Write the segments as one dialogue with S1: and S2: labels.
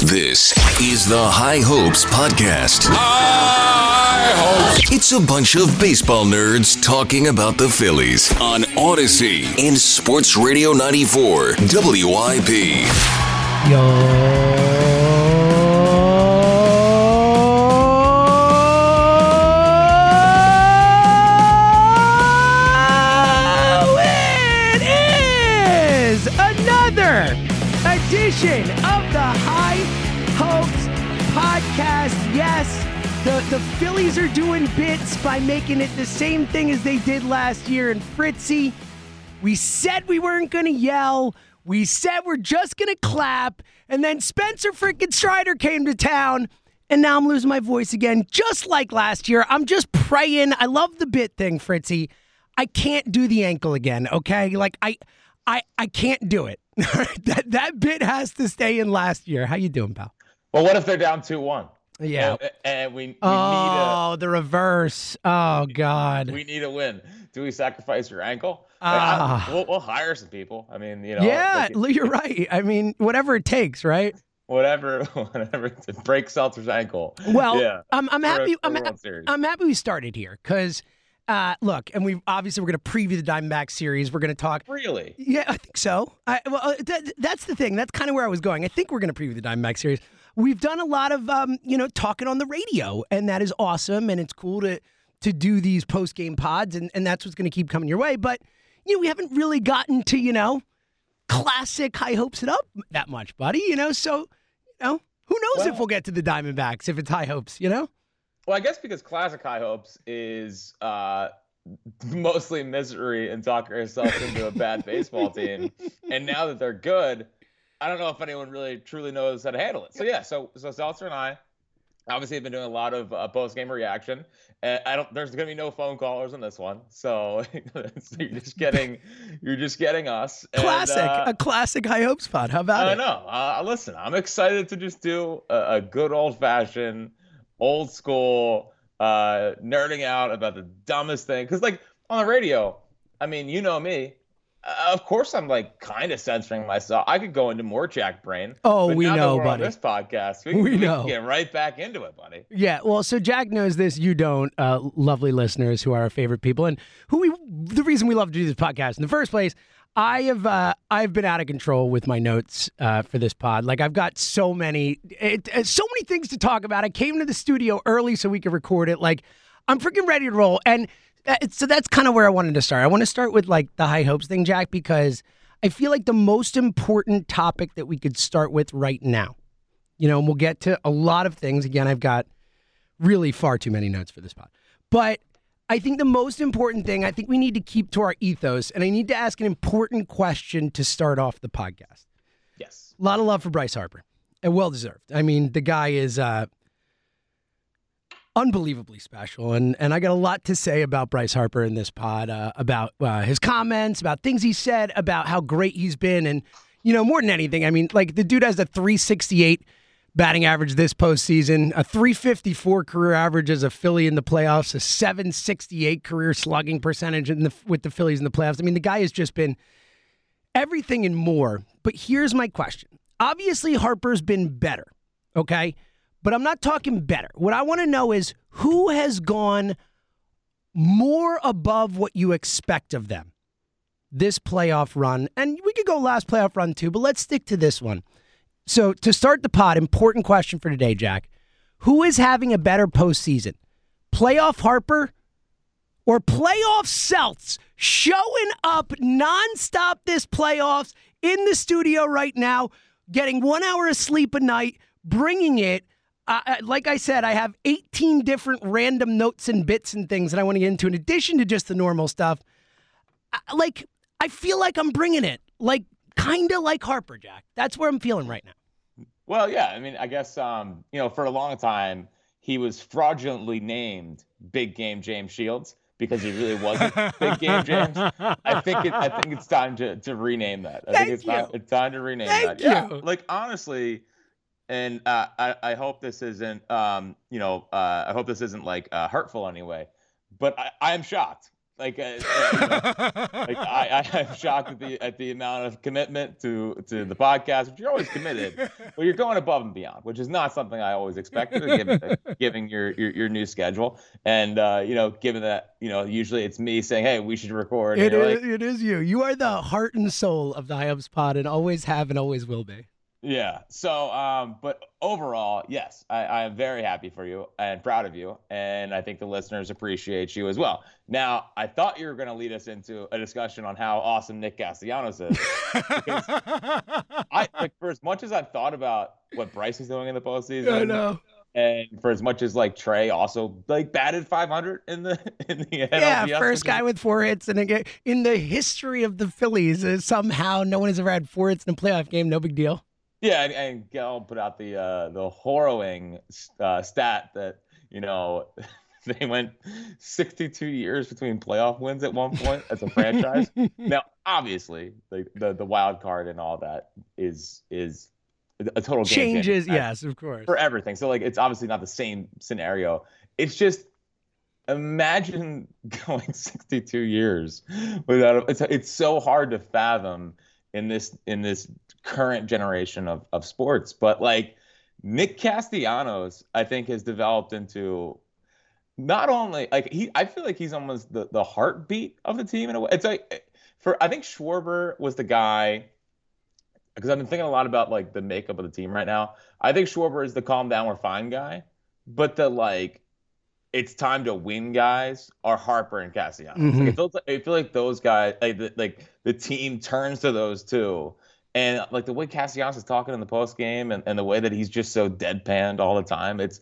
S1: This is the High Hopes Podcast.
S2: High hopes.
S1: It's a bunch of baseball nerds talking about the Phillies on Audacy and Sports Radio 94 WIP.
S3: Yo, Are doing bits by making it the same thing as they did last year. And Fritzy, we said we weren't going to yell. We said we're just going to clap. And then Spencer freaking Strider came to town. And now I'm losing my voice again, just like last year. I'm just praying. I love the bit thing, Fritzy. I can't do the ankle again, okay? Like I I I can't do it. that that bit has to stay in last year. How you doing, pal?
S2: Well, what if they're down two one?
S3: Yeah.
S2: And, and we, we
S3: Oh, the reverse. Oh God.
S2: we need a win. Do we sacrifice your ankle? Like, I-
S3: Ah.
S2: we'll, we'll hire some people. I mean, you know,
S3: yeah,
S2: like,
S3: you're right. I mean, whatever it takes, right?
S2: whatever, whatever to break Seltzer's ankle.
S3: Well,
S2: yeah,
S3: I'm I'm happy.
S2: a
S3: I'm, ha- I'm happy we started here because, uh, look, and we obviously we're going to preview the Diamondback series. We're going to talk.
S2: really.
S3: Yeah, I think so. I, well, uh, that, that's the thing. That's kind of where I was going. I think we're going to preview the Diamondback series. We've done a lot of, um, you know, talking on the radio, and that is awesome, and it's cool to to do these post game pods, and, and that's what's going to keep coming your way. But you know, we haven't really gotten to you know, classic high hopes it up that much, buddy. You know, so you know, who knows if
S2: Well-
S3: we'll get to the Diamondbacks if it's high hopes. You know.
S2: Well, I guess because classic high hopes is uh, mostly misery and talking yourself into a bad baseball team, and now that they're good, I don't know if anyone really truly knows how to handle it. So yeah, so so Seltzer and I obviously have been doing a lot of uh, post game reaction. Uh, I don't. There's gonna be no phone callers on this one, so, so you're just getting you're just getting us. and,
S3: Classic,
S2: uh,
S3: a classic high hopes pod. How about
S2: I
S3: it?
S2: know. Uh, listen, I'm excited to just do a, a good old fashioned, old school, uh, nerding out about the dumbest thing. Because, like, on the radio, I mean, you know me. Uh, of course, I'm like kind of censoring myself. I could go into more Jack Brain.
S3: Oh, we know, buddy.
S2: This podcast, we,
S3: We
S2: we,
S3: know.
S2: can get right back into it, buddy.
S3: Yeah, well, so Jack knows this. You don't, uh, lovely listeners who are our favorite people, and who we. The reason we love to do this podcast in the first place, I have, uh, I've been out of control with my notes uh, for this pod. Like I've got so many, it, uh, so many things to talk about. I came to the studio early so we could record it. Like I'm freaking ready to roll, and so that's kind of where I wanted to start. I want to start with like the high hopes thing, Jack, because I feel like the most important topic that we could start with right now. You know, and we'll get to a lot of things. Again, I've got really far too many notes for this pod. But I think the most important thing, I think we need to keep to our ethos, and I need to ask an important question to start off the podcast.
S2: Yes.
S3: A lot of love for Bryce Harper, and well deserved. I mean, the guy is uh, unbelievably special, and and I got a lot to say about Bryce Harper in this pod, uh, about uh, his comments, about things he said, about how great he's been, and you know, more than anything, I mean, like the dude has a 368 batting average this postseason, a 354 career average as a Philly in the playoffs, a 768 career slugging percentage the, with the Phillies in the playoffs. I mean, the guy has just been everything and more. But here's my question. Obviously, Harper's been better, okay? But I'm not talking better. What I want to know is who has gone more above what you expect of them this playoff run? And we could go last playoff run too, but let's stick to this one. So, to start the pod, important question for today, Jack. Who is having a better postseason? Playoff Harper or playoff Seltz showing up nonstop this playoffs in the studio right now, getting one hour of sleep a night, bringing it. Uh, like I said, I have 18 different random notes and bits and things that I want to get into in addition to just the normal stuff. Uh, like, I feel like I'm bringing it, like, kind of like Harper, Jack. That's where I'm feeling right now.
S2: Well, yeah. I mean, I guess um, you know, for a long time he was fraudulently named Big Game James Shields because he really wasn't Big Game James. I think it, I think it's time to to rename that. I
S3: Thank
S2: think it's
S3: you.
S2: time, it's time to rename
S3: Thank
S2: that. Yeah.
S3: you.
S2: Like honestly, and uh, I I hope this isn't um you know uh, I hope this isn't like uh, hurtful anyway, but I I am shocked. Like, uh, uh, you know, like I, I am shocked at the at the amount of commitment to to the podcast. Which you're always committed, but you're going above and beyond, which is not something I always expected, given giving your, your your new schedule. And uh, you know, given that you know, usually it's me saying, "Hey, we should record."
S3: It is,
S2: like,
S3: it is you. You are the heart and soul of the High Hopes Pod and always have and always will be.
S2: Yeah. So, um, but overall, yes, I, I am very happy for you and proud of you, and I think the listeners appreciate you as well. Now, I thought you were going to lead us into a discussion on how awesome Nick Castellanos is. I, like, for as much as I've thought about what Bryce is doing in the postseason,
S3: I know.
S2: and for as much as like Trea also like batted 500 in the in the
S3: Yeah,
S2: NLDS,
S3: first guy with four hits, and again, in the history of the Phillies, somehow no one has ever had four hits in a playoff game. No big deal.
S2: Yeah, and, and Gail put out the uh, the harrowing uh, stat that you know they went 62 years between playoff wins at one point as a franchise. now, obviously, the, the the wild card and all that is is a total game
S3: Changes,
S2: for-
S3: yes, of course.
S2: for everything. So like, it's obviously not the same scenario. It's just imagine going 62 years without a, it's it's so hard to fathom in this in this current generation of of sports but like Nick Castellanos I think has developed into not only like he I feel like he's almost the the heartbeat of the team in a way. It's like for I think Schwarber was the guy because I've been thinking a lot about like the makeup of the team right now. I think Schwarber is the calm down we're fine guy but the like it's time to win guys are Harper and.
S3: Mm-hmm.
S2: Like, it feels like, I feel like those guys, like the, like the team turns to those two, and like the way Castellanos is talking in the post game, and, and the way that he's just so deadpanned all the time, it's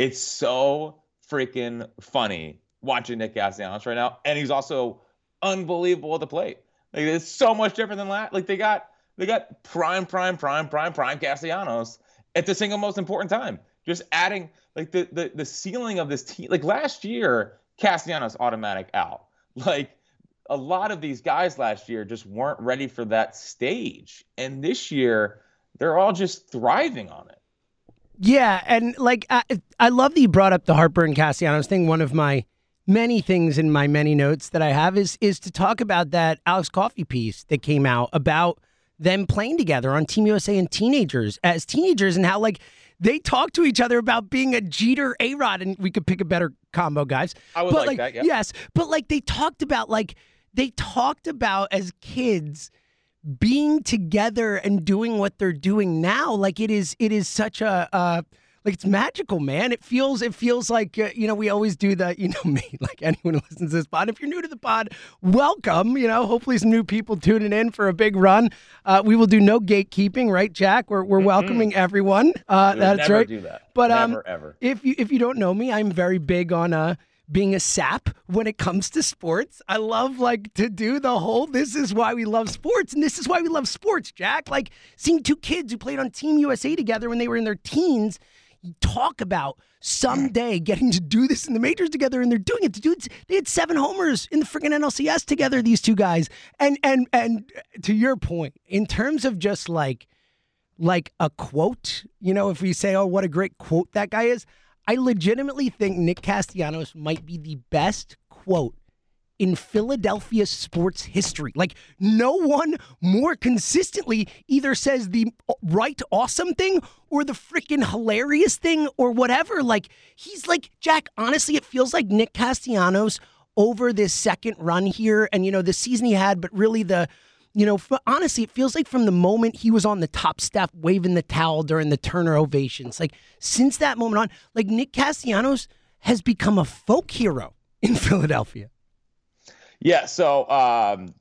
S2: it's so freaking funny watching Nick Castellanos right now, and he's also unbelievable at the plate. Like it's so much different than last. Like they got they got prime, prime, prime, prime, prime Castellanos at the single most important time. Just adding like the the the ceiling of this team. Like last year, Castellanos automatic out. Like a lot of these guys last year just weren't ready for that stage, and this year they're all just thriving on it.
S3: Yeah, and like I, I love that you brought up the Harper and Castellanos thing. One of my many things in my many notes that I have is is to talk about that Alex Coffey piece that came out about them playing together on Team USA and teenagers as teenagers and how like they talk to each other about being a Jeter A Rod and we could pick a better combo, guys.
S2: I would
S3: but
S2: like that, yeah.
S3: Yes, but like they talked about like they talked about as kids being together and doing what they're doing now. Like it is it is such a uh like it's magical man. It feels it feels like uh, you know we always do that you know me like anyone who listens to this pod. If you're new to the pod welcome you know hopefully some new people tuning in for a big run. Uh we will do no gatekeeping right jack? We're, we're welcoming everyone. Uh
S2: We
S3: that's
S2: never
S3: right.
S2: do that.
S3: but um
S2: never ever.
S3: if you if you don't know me i'm very big on uh being a sap when it comes to sports. I love like to do the whole this is why we love sports and this is why we love sports, Jack. Like seeing two kids who played on Team USA together when they were in their teens talk about someday getting to do this in the majors together and they're doing it. To dudes, they had seven homers in the freaking NLCS together, these two guys. And and and to your point, in terms of just like like a quote, you know, if we say, oh, what a great quote that guy is, I legitimately think Nick Castellanos might be the best quote in Philadelphia sports history. Like, no one more consistently either says the right awesome thing or the freaking hilarious thing or whatever. Like, he's like, Jack, honestly, it feels like Nick Castellanos over this second run here and, you know, the season he had, but really the you know, for, honestly, it feels like from the moment he was on the top step waving the towel during the Turner ovations, like since that moment on, like Nick Castellanos has become a folk hero in Philadelphia.
S2: Yeah. So um,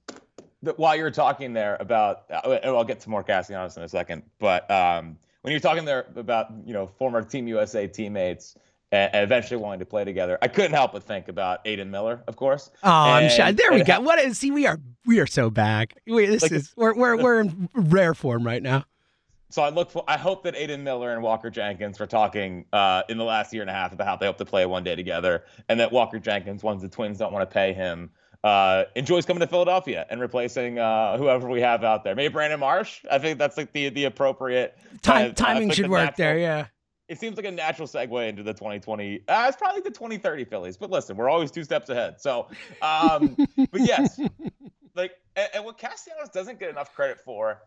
S2: while you were talking there about, uh, I'll get to more Castellanos in a second, but um, when you're talking there about, you know, former Team USA teammates, and eventually wanting to play together. I couldn't help but think about Aidan Miller, of course.
S3: Oh, and, I'm shy. There we go. What is see? We are we are so back. We, this like, is we're we're we're in rare form right now.
S2: So I look for. I hope that Aidan Miller and Walker Jenkins were talking uh, in the last year and a half about how they hope to play one day together, and that Walker Jenkins, once the Twins don't want to pay him, uh, enjoys coming to Philadelphia and replacing uh, whoever we have out there. Maybe Brandon Marsh. I think that's like the the appropriate
S3: Time, timing should work natural, there. Yeah
S2: it seems like a natural segue into the 2020. Uh, it's probably the 2030 Phillies, but listen, we're always two steps ahead. So, um, but yes, like, and, and, what Castellanos doesn't get enough credit for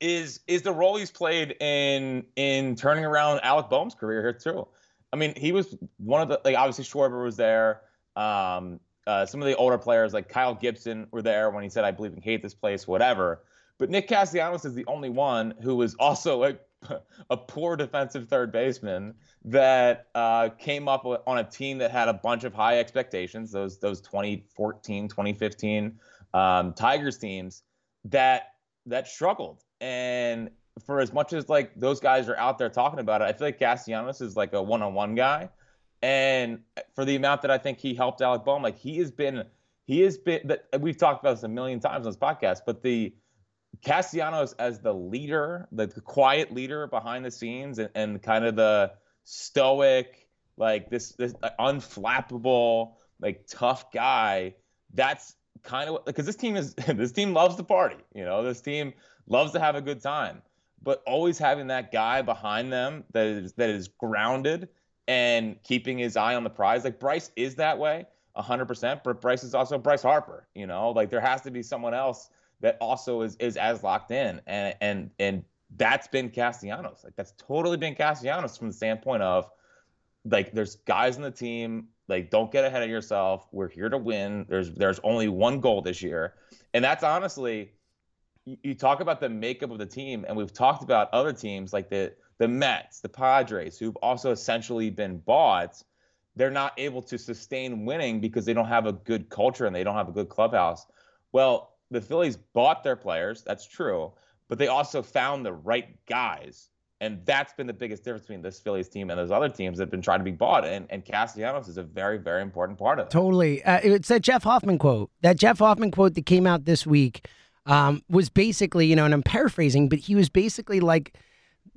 S2: is is the role he's played in in turning around Alec Bohm's career here too. I mean, he was one of the like obviously Schwarber was there. Um, uh, some of the older players like Kyle Gibson were there when he said, "I believe in hate this place," whatever. But Nick Castellanos is the only one who was also like a poor defensive third baseman that uh, came up on a team that had a bunch of high expectations. Those those 2014, 2015 um, Tigers teams that that struggled. And for as much as like those guys are out there talking about it, I feel like Castellanos is like a one-on-one guy. And for the amount that I think he helped Alec Bohm, like he has been, he has been. That we've talked about this a million times on this podcast, but the Castellanos as the leader, the, quiet leader behind the scenes, and, and, kind of the stoic, like this, this uh, unflappable, like tough guy. That's kind of because this team is this team loves to party. You know, this team loves to have a good time, but always having that guy behind them that is that is grounded and keeping his eye on the prize. Like Bryce is that way. 100%, but Bryce is also Bryce Harper, you know, like there has to be someone else that also is is as locked in, and and and that's been Castellanos. Like that's totally been Castellanos from the standpoint of like there's guys in the team like don't get ahead of yourself. We're here to win. There's there's only one goal this year, and that's honestly you, you talk about the makeup of the team, and we've talked about other teams like the the Mets, the Padres, who've also essentially been bought. They're not able to sustain winning because they don't have a good culture and they don't have a good clubhouse. Well, the Phillies bought their players. That's true, but they also found the right guys. And that's been the biggest difference between this Phillies team and those other teams that have been trying to be bought. And, and Castellanos is a very, very important part of it.
S3: Totally. Uh, it's that Jeff Hoffman quote. That Jeff Hoffman quote that came out this week um, was basically, you know, and I'm paraphrasing, but he was basically like,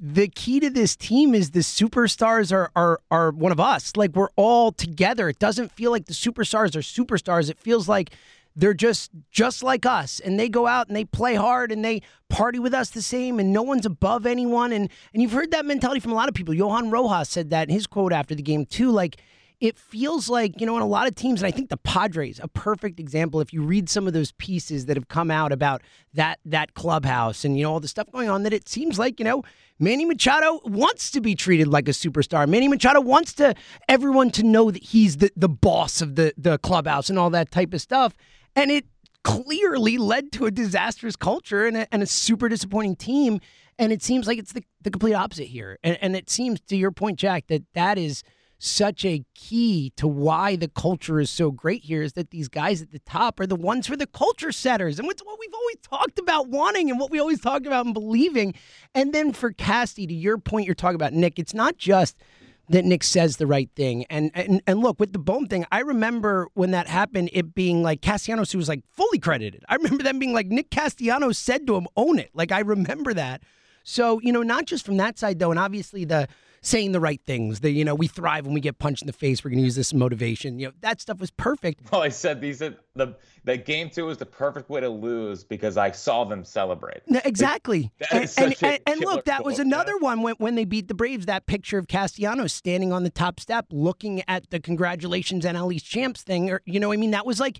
S3: the key to this team is the superstars are are are one of us. Like we're all together. It doesn't feel like the superstars are superstars. It feels like they're just just like us and they go out and they play hard and they party with us the same and no one's above anyone and and you've heard that mentality from a lot of people johan rojas said that in his quote after the game too like it feels like you know in a lot of teams and i think the padres a perfect example if you read some of those pieces that have come out about that that clubhouse and you know all the stuff going on that it seems like you know Manny Machado wants to be treated like a superstar. Manny Machado wants to everyone to know that he's the, the boss of the, the clubhouse and all that type of stuff. And it clearly led to a disastrous culture and a, and a super disappointing team. And it seems like it's the, the complete opposite here. And, and it seems, to your point, Jack, that that is such a key to why the culture is so great here is that these guys at the top are the ones who are the culture setters. And what's what we've always talked about wanting and what we always talked about and believing. And then for Casty, to your point, you're talking about, Nick, it's not just – that Nick says the right thing. And and and look with the Bohm thing, I remember when that happened, it being like Castellanos who was like fully credited. I remember them being like Nick Castellanos said to him, "Own it." Like I remember that. So you know, not just from that side though, and obviously the saying the right things. The you know we thrive when we get punched in the face. We're going to use this motivation. You know that stuff was perfect.
S2: Well, I said these are the that game two was the perfect way to lose because I saw them celebrate.
S3: No, exactly. Like, and, and, and, look, that was another one when, when they beat the Braves. That picture of Castellanos standing on the top step, looking at the congratulations NL East champs thing. Or you know, I mean, that was like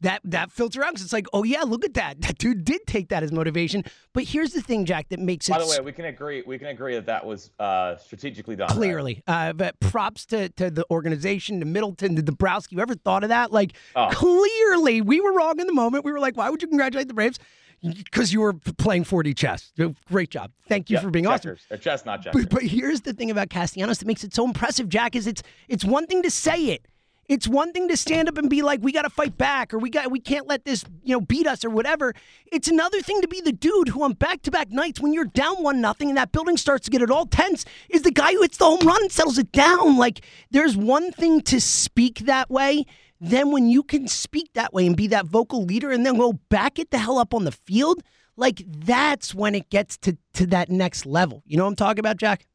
S3: that that filter out because it's like, oh yeah, look at that. That dude did take that as motivation. But here's the thing, Jack, that makes it.
S2: By the way, we can agree. We can agree that that was uh, strategically done.
S3: Clearly, right? uh, but props to to the organization, to Middleton, to Dombrowski. Whoever thought of that? Like, oh. clearly, we were wrong in the moment. We were like, why would you congratulate the Braves? Because you were playing 4D chess. Great job. Thank you
S2: yeah,
S3: for being
S2: checkers.
S3: awesome.
S2: Or chess, not checkers.
S3: But, but here's the thing about Castellanos that makes it so impressive, Jack. Is it's it's one thing to say it it's one thing to stand up and be like, we got to fight back or we got we can't let this, you know, beat us or whatever. It's another thing to be the dude who on back-to-back nights when you're down one nothing and that building starts to get it all tense is the guy who hits the home run and settles it down. Like there's one thing to speak that way. Then when you can speak that way and be that vocal leader and then go back it the hell up on the field, like that's when it gets to to that next level. You know what I'm talking about, Jack?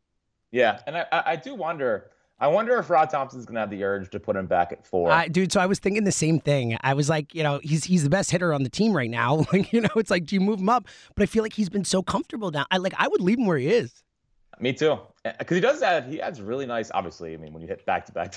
S2: Yeah, and I I do wonder I wonder if Rob Thomson's gonna have the urge to put him back at four. Uh,
S3: dude, so I was thinking the same thing. I was like, you know, he's he's the best hitter on the team right now. Like, you know, it's like, do you move him up? But I feel like he's been so comfortable now. I like I would leave him where he is.
S2: Me too, because he does add. He adds really nice. Obviously, I mean, when you hit back to back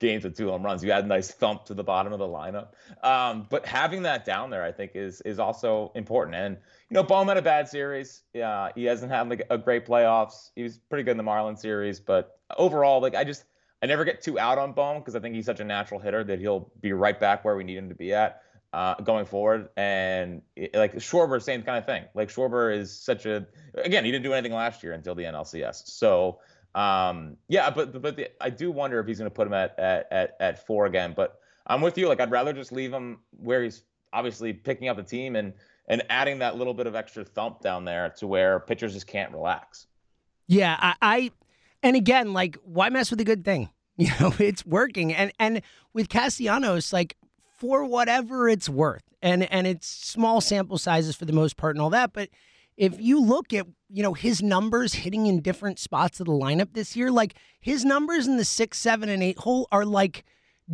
S2: games with two home runs, you add a nice thump to the bottom of the lineup. Um, but having that down there, I think, is is also important. And you know, Bohm had a bad series. Yeah, he hasn't had like a great playoffs. He was pretty good in the Marlins series, but overall, like I just I never get too out on Bohm because I think he's such a natural hitter that he'll be right back where we need him to be at uh, going forward. And it, like Schwarber, same kind of thing. Like Schwarber is such a again, he didn't do anything last year until the NLCS. So um, yeah, but but the, I do wonder if he's going to put him at, at at at four again. But I'm with you. Like I'd rather just leave him where he's obviously picking up the team and and adding that little bit of extra thump down there to where pitchers just can't relax.
S3: Yeah, I, I and again, like, why mess with a good thing? You know, it's working. And and with Castellanos, like for whatever it's worth, and and it's small sample sizes for the most part and all that, but if you look at you know his numbers hitting in different spots of the lineup this year, like his numbers in the six, seven, and eight hole are like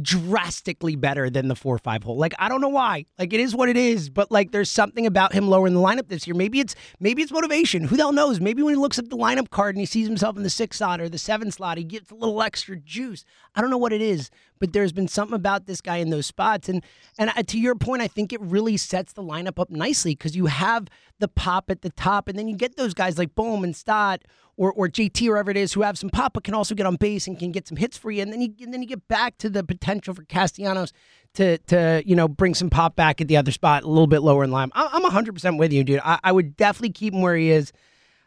S3: drastically better than the four five hole. Like I don't know why. Like it is what it is, but like there's something about him lower in the lineup this year. Maybe it's maybe it's motivation. Who the hell knows? Maybe when he looks at the lineup card and he sees himself in the six slot or the seven slot, he gets a little extra juice. I don't know what it is, but there's been something about this guy in those spots. And and to your point, I think it really sets the lineup up nicely because you have the pop at the top, and then you get those guys like Bohm and Stott or, or JT or whoever it is who have some pop but can also get on base and can get some hits for you. And then you and then you get back to the potential for Castellanos to to you know bring some pop back at the other spot a little bit lower in line. I'm 100 percent with you, dude. I, I would definitely keep him where he is.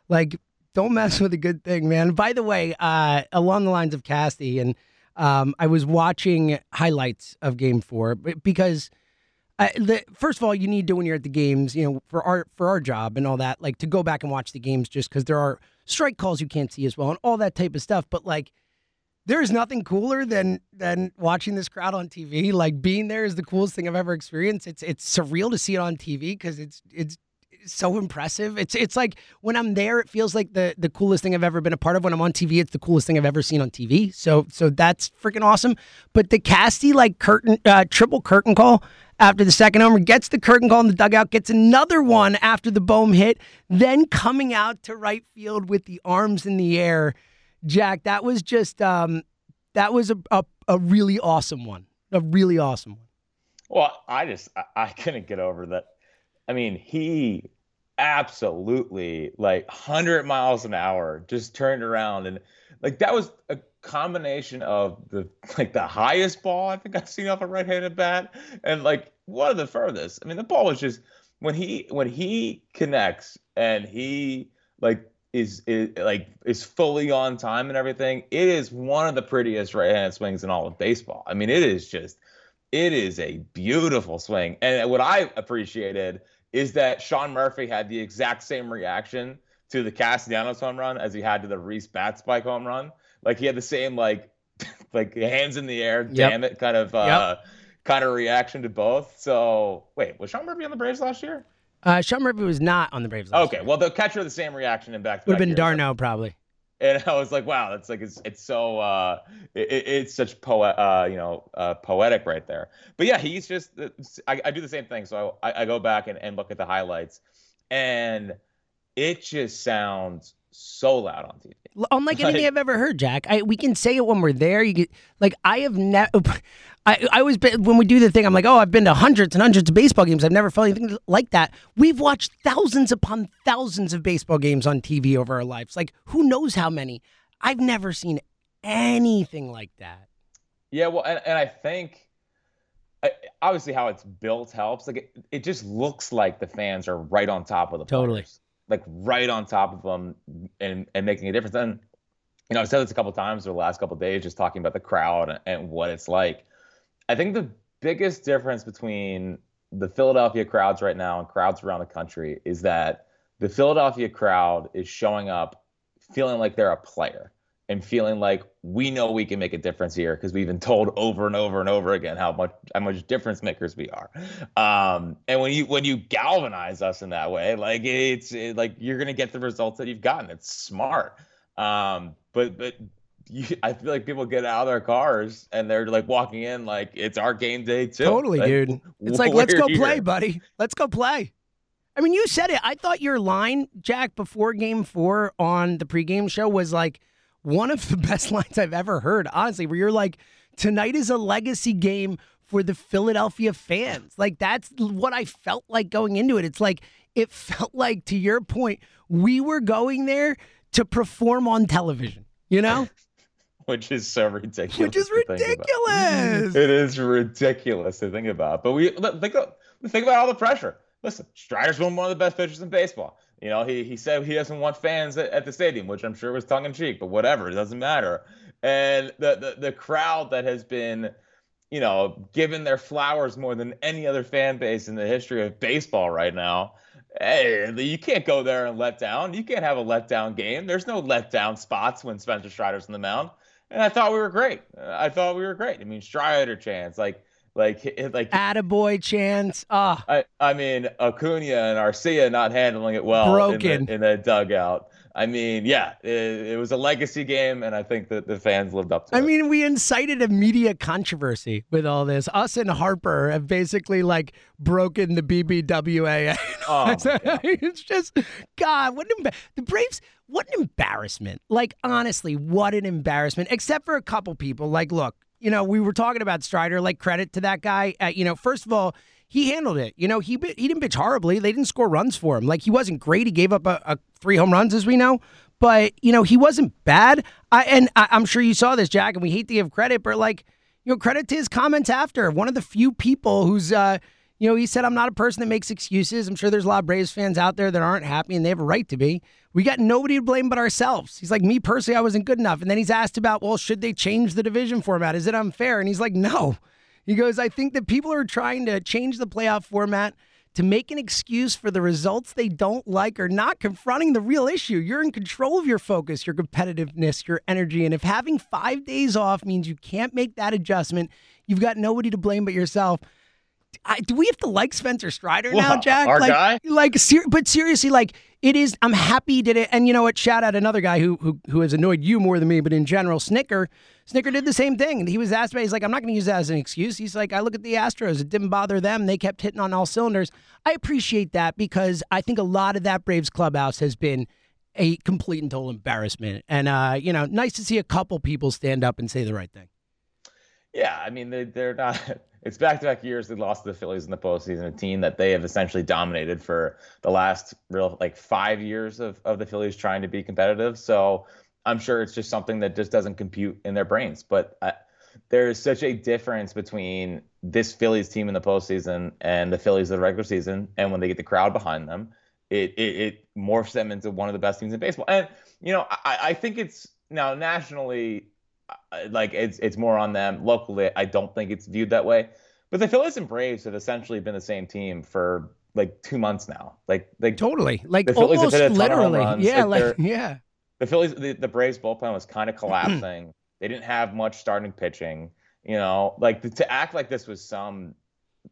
S3: Like, don't mess with a good thing, man. By the way, uh, along the lines of Casty, and um, I was watching highlights of Game Four because. Uh, the, first of all, you need to when you're at the games, you know, for our for our job and all that, like to go back and watch the games just because there are strike calls you can't see as well and all that type of stuff. But like, there's nothing cooler than than watching this crowd on TV. Like being there is the coolest thing I've ever experienced. It's it's surreal to see it on TV because it's it's so impressive. It's it's like when I'm there, it feels like the the coolest thing I've ever been a part of. When I'm on TV, it's the coolest thing I've ever seen on TV. So so that's freaking awesome. But the Casty like curtain uh, triple curtain call after the second homer, gets the curtain call in the dugout, gets another one after the Bohm hit, then coming out to right field with the arms in the air. Jack, that was just um, that was a, a, a really awesome one, a really awesome one.
S2: Well, I just I, I couldn't get over that. I mean, he absolutely like 100 miles an hour just turned around and like that was a combination of the like the highest ball I think I've seen off a right-handed bat and like one of the furthest. I mean, the ball was just when he when he connects and he like is is like is fully on time and everything. It is one of the prettiest right-handed swings in all of baseball. I mean, it is just it is a beautiful swing. And what I appreciated is that Sean Murphy had the exact same reaction to the Castellanos home run as he had to the Rhys Bat spike home run. like he had the same like like hands in the air, damn it, kind of uh, yep. kind of reaction to both. So wait, was Sean Murphy on the Braves last year?
S3: Uh, Sean Murphy was not on the Braves.
S2: okay,
S3: year.
S2: Okay, well the catcher the same reaction in back.
S3: Would have been d'Arnaud probably.
S2: And I was like, wow, that's like it's it's so uh, it, it's such poet uh, you know uh, poetic right there. But yeah, he's just I, I do the same thing. So I, I go back and, and look at the highlights, and it just sounds so loud on TV.
S3: Unlike anything I've ever heard, Jack. I, we can say it when we're there. You get like I have never. I, I always been, when we do the thing, I'm like, oh, I've been to hundreds and hundreds of baseball games. I've never felt anything like that. We've watched thousands upon thousands of baseball games on TV over our lives. Like, who knows how many? I've never seen anything like that.
S2: Yeah, well, and, and I think obviously how it's built helps. Like, it, it just looks like the fans are right on top of the
S3: totally.
S2: Players like right on top of them and and making a difference. And you know, I've said this a couple times over the last couple days, just talking about the crowd and, and what it's like. I think the biggest difference between the Philadelphia crowds right now and crowds around the country is that the Philadelphia crowd is showing up feeling like they're a player and feeling like we know we can make a difference here because we've been told over and over and over again how much how much difference makers we are. Um, and when you when you galvanize us in that way, like it's it, like you're gonna get the results that you've gotten. It's smart. Um, but but you, I feel like people get out of their cars and they're like walking in like it's our game day too.
S3: Totally,
S2: like,
S3: dude. It's like let's go here. play, buddy. Let's go play. I mean, you said it. I thought your line, Jack, before Game Four on the pregame show was like one of the best lines I've ever heard, honestly, where you're like, tonight is a legacy game for the Philadelphia fans. Like, that's what I felt like going into it. It's like, it felt like, to your point, we were going there to perform on television, you know?
S2: Which is so ridiculous.
S3: Which is ridiculous.
S2: It is ridiculous to think about. But we think, think about all the pressure. Listen, Strider's been one of the best pitchers in baseball. You know, he he said he doesn't want fans at, at the stadium, which I'm sure was tongue in cheek, but whatever, it doesn't matter. And the, the the crowd that has been, you know, given their flowers more than any other fan base in the history of baseball right now. Hey, you can't go there and let down. You can't have a letdown game. There's no letdown spots when Spencer Strider's in the mound. And I thought we were great. I thought we were great. I mean, Strider chance, like like, like
S3: Attaboy chance. Ah,
S2: I, I mean, Acuna and Arcia not handling it well
S3: Broken.
S2: in the, in the dugout. I mean, yeah, it, it, was a legacy game, and I think that the fans lived up to
S3: I
S2: it.
S3: I mean, we incited a media controversy with all this. Us and Harper have basically like broken the BBWA.
S2: Oh,
S3: it's just God. What an, the Braves. What an embarrassment! Like honestly, what an embarrassment. Except for a couple people. Like, look, you know, we were talking about Strider. Like credit to that guy. Uh, you know, first of all, he handled it. You know, he he didn't pitch horribly. They didn't score runs for him. Like he wasn't great. He gave up a, a three home runs, as we know. But you know, he wasn't bad. I, and I, I'm sure you saw this, Jack. And we hate to give credit, but like, you know, credit to his comments after. One of the few people who's. Uh, you know, he said, I'm not a person that makes excuses. I'm sure there's a lot of Braves fans out there that aren't happy and they have a right to be. We got nobody to blame but ourselves. He's like, me personally, I wasn't good enough. And then he's asked about, well, should they change the division format? Is it unfair? And he's like, no. He goes, I think that people are trying to change the playoff format to make an excuse for the results they don't like or not confronting the real issue. You're in control of your focus, your competitiveness, your energy. And if having five days off means you can't make that adjustment, you've got nobody to blame but yourself. I, do we have to like Spencer Strider now, Jack?
S2: Our
S3: like,
S2: guy?
S3: Like, ser- but seriously, like, it is. I'm happy he did it. And you know what? Shout out another guy who who who has annoyed you more than me, but in general, Snitker. Snitker did the same thing. He was asked about. He's like, I'm not going to use that as an excuse. He's like, I look at the Astros. It didn't bother them. They kept hitting on all cylinders. I appreciate that because I think a lot of that Braves clubhouse has been a complete and total embarrassment. And uh, you know, nice to see a couple people stand up and say the right thing.
S2: Yeah, I mean they they're not it's back to back years they lost to the Phillies in the postseason, a team that they have essentially dominated for the last real like five years of, of the Phillies trying to be competitive. So I'm sure it's just something that just doesn't compute in their brains. But I, there is such a difference between this Phillies team in the postseason and the Phillies of the regular season. And when they get the crowd behind them, it, it, it morphs them into one of the best teams in baseball. And, you know, I, I think it's now nationally like it's it's more on them locally. I don't think it's viewed that way. But the Phillies and Braves have essentially been the same team for like two months now. Like like
S3: totally like almost literally. Yeah, like, like yeah.
S2: the Phillies, the, the Braves bullpen was kind of collapsing. they didn't have much starting pitching. You know, like to act like this was some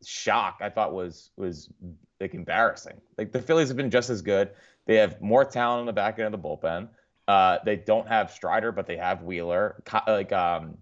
S2: shock, I thought was was like embarrassing. Like the Phillies have been just as good. They have more talent in the back end of the bullpen. Uh, they don't have Strider, but they have Wheeler. Like um,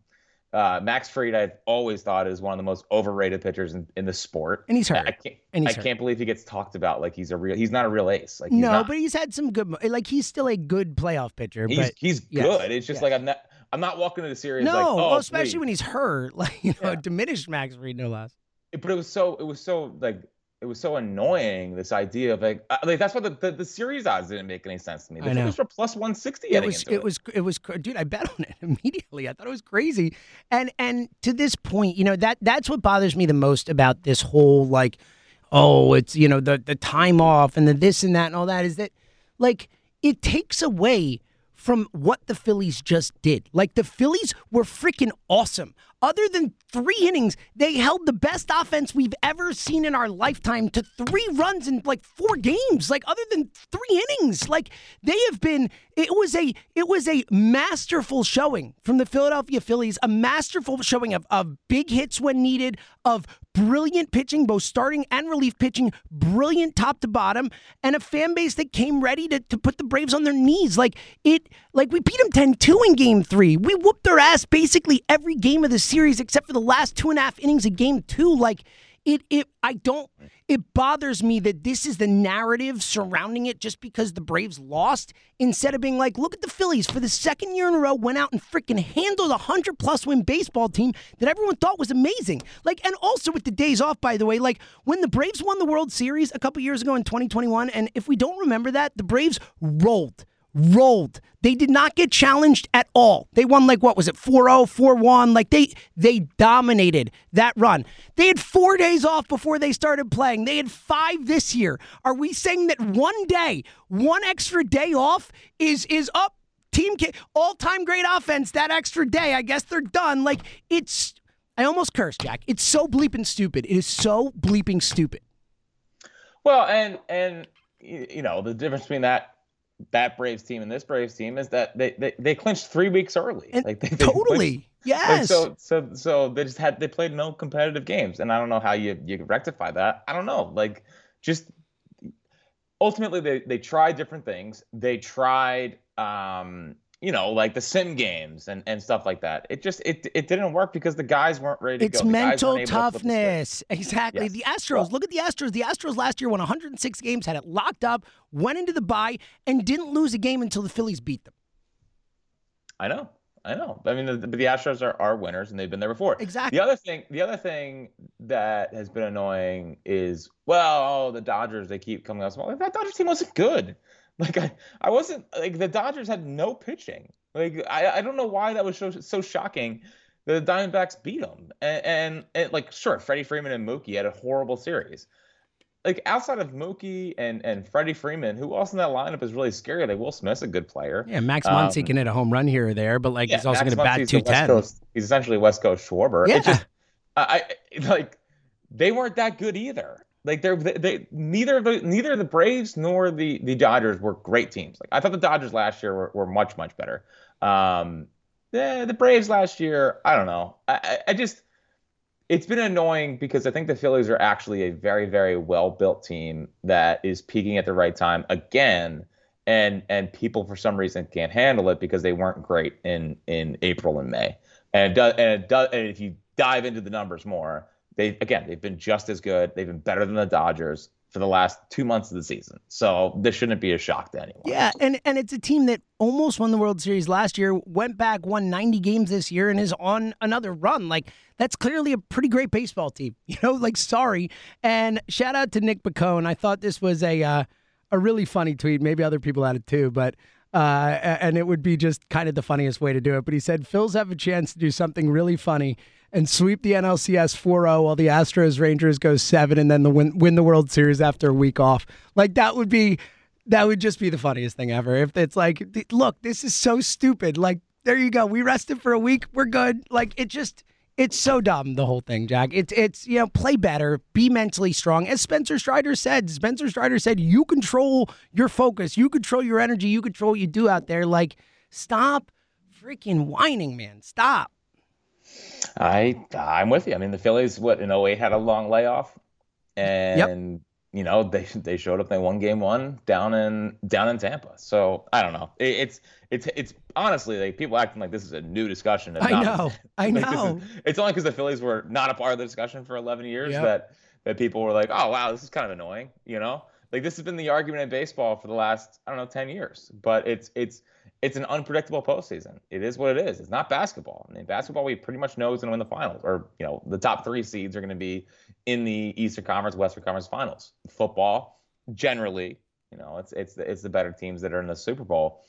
S2: uh, Max Fried, I've always thought is one of the most overrated pitchers in, in the sport.
S3: And he's hurt.
S2: I can't,
S3: and
S2: I
S3: hurt.
S2: can't believe he gets talked about like he's a real. He's not a real ace. Like he's
S3: no,
S2: not.
S3: but he's had some good. Like he's still a good playoff pitcher.
S2: he's
S3: but
S2: he's
S3: yes,
S2: good. It's just
S3: yes.
S2: like I'm not. I'm not walking into the series
S3: no,
S2: like oh,
S3: well, especially
S2: please.
S3: when he's hurt. Like you know,
S2: Yeah.
S3: diminished Max Fried, no less.
S2: but it was so it was so like it was so annoying this idea of like uh, like that's why the, the, the series odds didn't make any sense to me. The. Phillies were plus one sixty.
S3: it was it was it was dude i bet on it immediately i thought it was crazy and and to this point you know that that's what bothers me the most about this whole like oh it's you know the the time off and the this and that and all that is that like it takes away from what the Phillies just did. Like the Phillies were freaking awesome. Other than three innings, they held the best offense we've ever seen in our lifetime to three runs in like four games. Like other than three innings, like they have been. It was a it was a masterful showing from the Philadelphia Phillies. A masterful showing of of big hits when needed, of brilliant pitching, both starting and relief pitching, brilliant top to bottom, and a fan base that came ready to, to put the Braves on their knees. Like it, like we beat them 10 2 in game three. We whooped their ass basically every game of the series except for the last two and a half innings of game two. Like it, it, I don't, it bothers me that this is the narrative surrounding it just because the Braves lost instead of being like, look at the Phillies for the second year in a row went out and freaking handled a 100 plus win baseball team that everyone thought was amazing. Like, and also with the days off, by the way, like when the Braves won the World Series a couple years ago in 2021, and if we don't remember that, the Braves rolled rolled. They did not get challenged at all. They won like what was it? 4-0, 4-1. Like they they dominated that run. They had 4 days off before they started playing. They had 5 this year. Are we saying that one day, one extra day off is is up team all-time great offense that extra day? I guess they're done. Like it's I almost cursed, Jack. It's so bleeping stupid. It is so bleeping stupid.
S2: Well, and and you know the difference between that that Braves team and this Braves team is that they they, they clinched three weeks early.
S3: And
S2: like they, they
S3: totally.
S2: clinched- like, so so so they just had they played no competitive games, and I don't know how you you rectify that. I don't know. Like just ultimately they they tried different things. They tried um you know like the sim games and and stuff like that. It just it it didn't work because the guys weren't ready to
S3: It's
S2: go. The guys
S3: mental
S2: weren't to flip the switch.
S3: toughness. Exactly.
S2: Yes.
S3: The Astros, look at the Astros. The Astros last year won 106 games, had it locked up, went into the bye, and didn't lose a game until the Phillies beat them.
S2: I know. I know. I mean, the, the, the Astros are, are winners, and they've been there before.
S3: Exactly.
S2: The other thing, the other thing that has been annoying is, well, oh, the Dodgers. They keep coming out small. That Dodgers team wasn't good. Like I, I wasn't like the Dodgers had no pitching. Like I, I don't know why that was so so shocking. The Diamondbacks beat them, and, and, and like sure, Freddie Freeman and Mookie had a horrible series. Like outside of Mookie and and Freddie Freeman, who else in that lineup is really scary? Like Will Smith's a good player.
S3: Yeah, Max Muncy
S2: Um,
S3: can hit a home run here or there, but like
S2: Yeah,
S3: he's also going to bat 210.
S2: Coast- He's essentially West Coast Schwarber.
S3: Yeah.
S2: It just, I, I like, they weren't that good either. Like they're they, they neither the neither the Braves nor the the Dodgers were great teams. Like I thought the Dodgers last year were, were much much better. Um, the the Braves last year, I don't know. I, I just it's been annoying because I think the Phillies are actually a very very well built team that is peaking at the right time again and and people for some reason can't handle it because they weren't great in in April and May. And it does and it does and if you dive into the numbers more, they again they've been just as good. They've been better than the Dodgers for the last two months of the season. So this shouldn't be a shock to anyone.
S3: Yeah, and and it's a team that almost won the World Series last year, went back, won 90 games this year, and is on another run. Like that's clearly a pretty great baseball team. You know, like sorry. And shout out to Nick Bacone. I thought this was a uh, a really funny tweet. Maybe other people had it too, but. Uh, and it would be just kind of the funniest way to do it. But he said, Phils have a chance to do something really funny and sweep the NLCS 4 0 while the Astros Rangers go seven and then the win, win the World Series after a week off. Like, that would be that would just be the funniest thing ever. If it's like, look, this is so stupid. Like, there you go. We rested for a week. We're good. Like, it just, it's so dumb the whole thing, Jack. It's it's you know play better, be mentally strong. As Spencer Strider said, Spencer Strider said you control your focus, you control your energy, you control what you do out there. Like stop freaking whining, man. Stop.
S2: I I'm with you. I mean, the Phillies what in 08 had a long layoff, and you know they they showed up. They won game one down in down in Tampa. So I don't know. It, it's it's it's honestly like people acting like this is a new discussion.
S3: I know. I
S2: like,
S3: know.
S2: Is, it's only because the Phillies were not a part of the discussion for 11 years
S3: Yep.
S2: that that people were like, oh wow, this is kind of annoying. You know, like this has been the argument in baseball for the last I don't know 10 years. But it's it's it's an unpredictable postseason. It is what it is. It's not basketball. I mean, basketball we pretty much know is going to win the finals, or you know, the top three seeds are going to be in the Eastern Conference, Western Conference finals. Football, generally, you know, it's it's the, it's the better teams that are in the Super Bowl.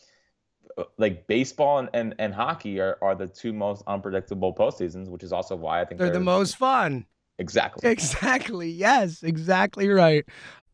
S2: Uh, Like baseball and, and, and hockey are, are the two most unpredictable postseasons, which is also why I think
S3: They're the most fun.
S2: exactly.
S3: Exactly. Yes, exactly right.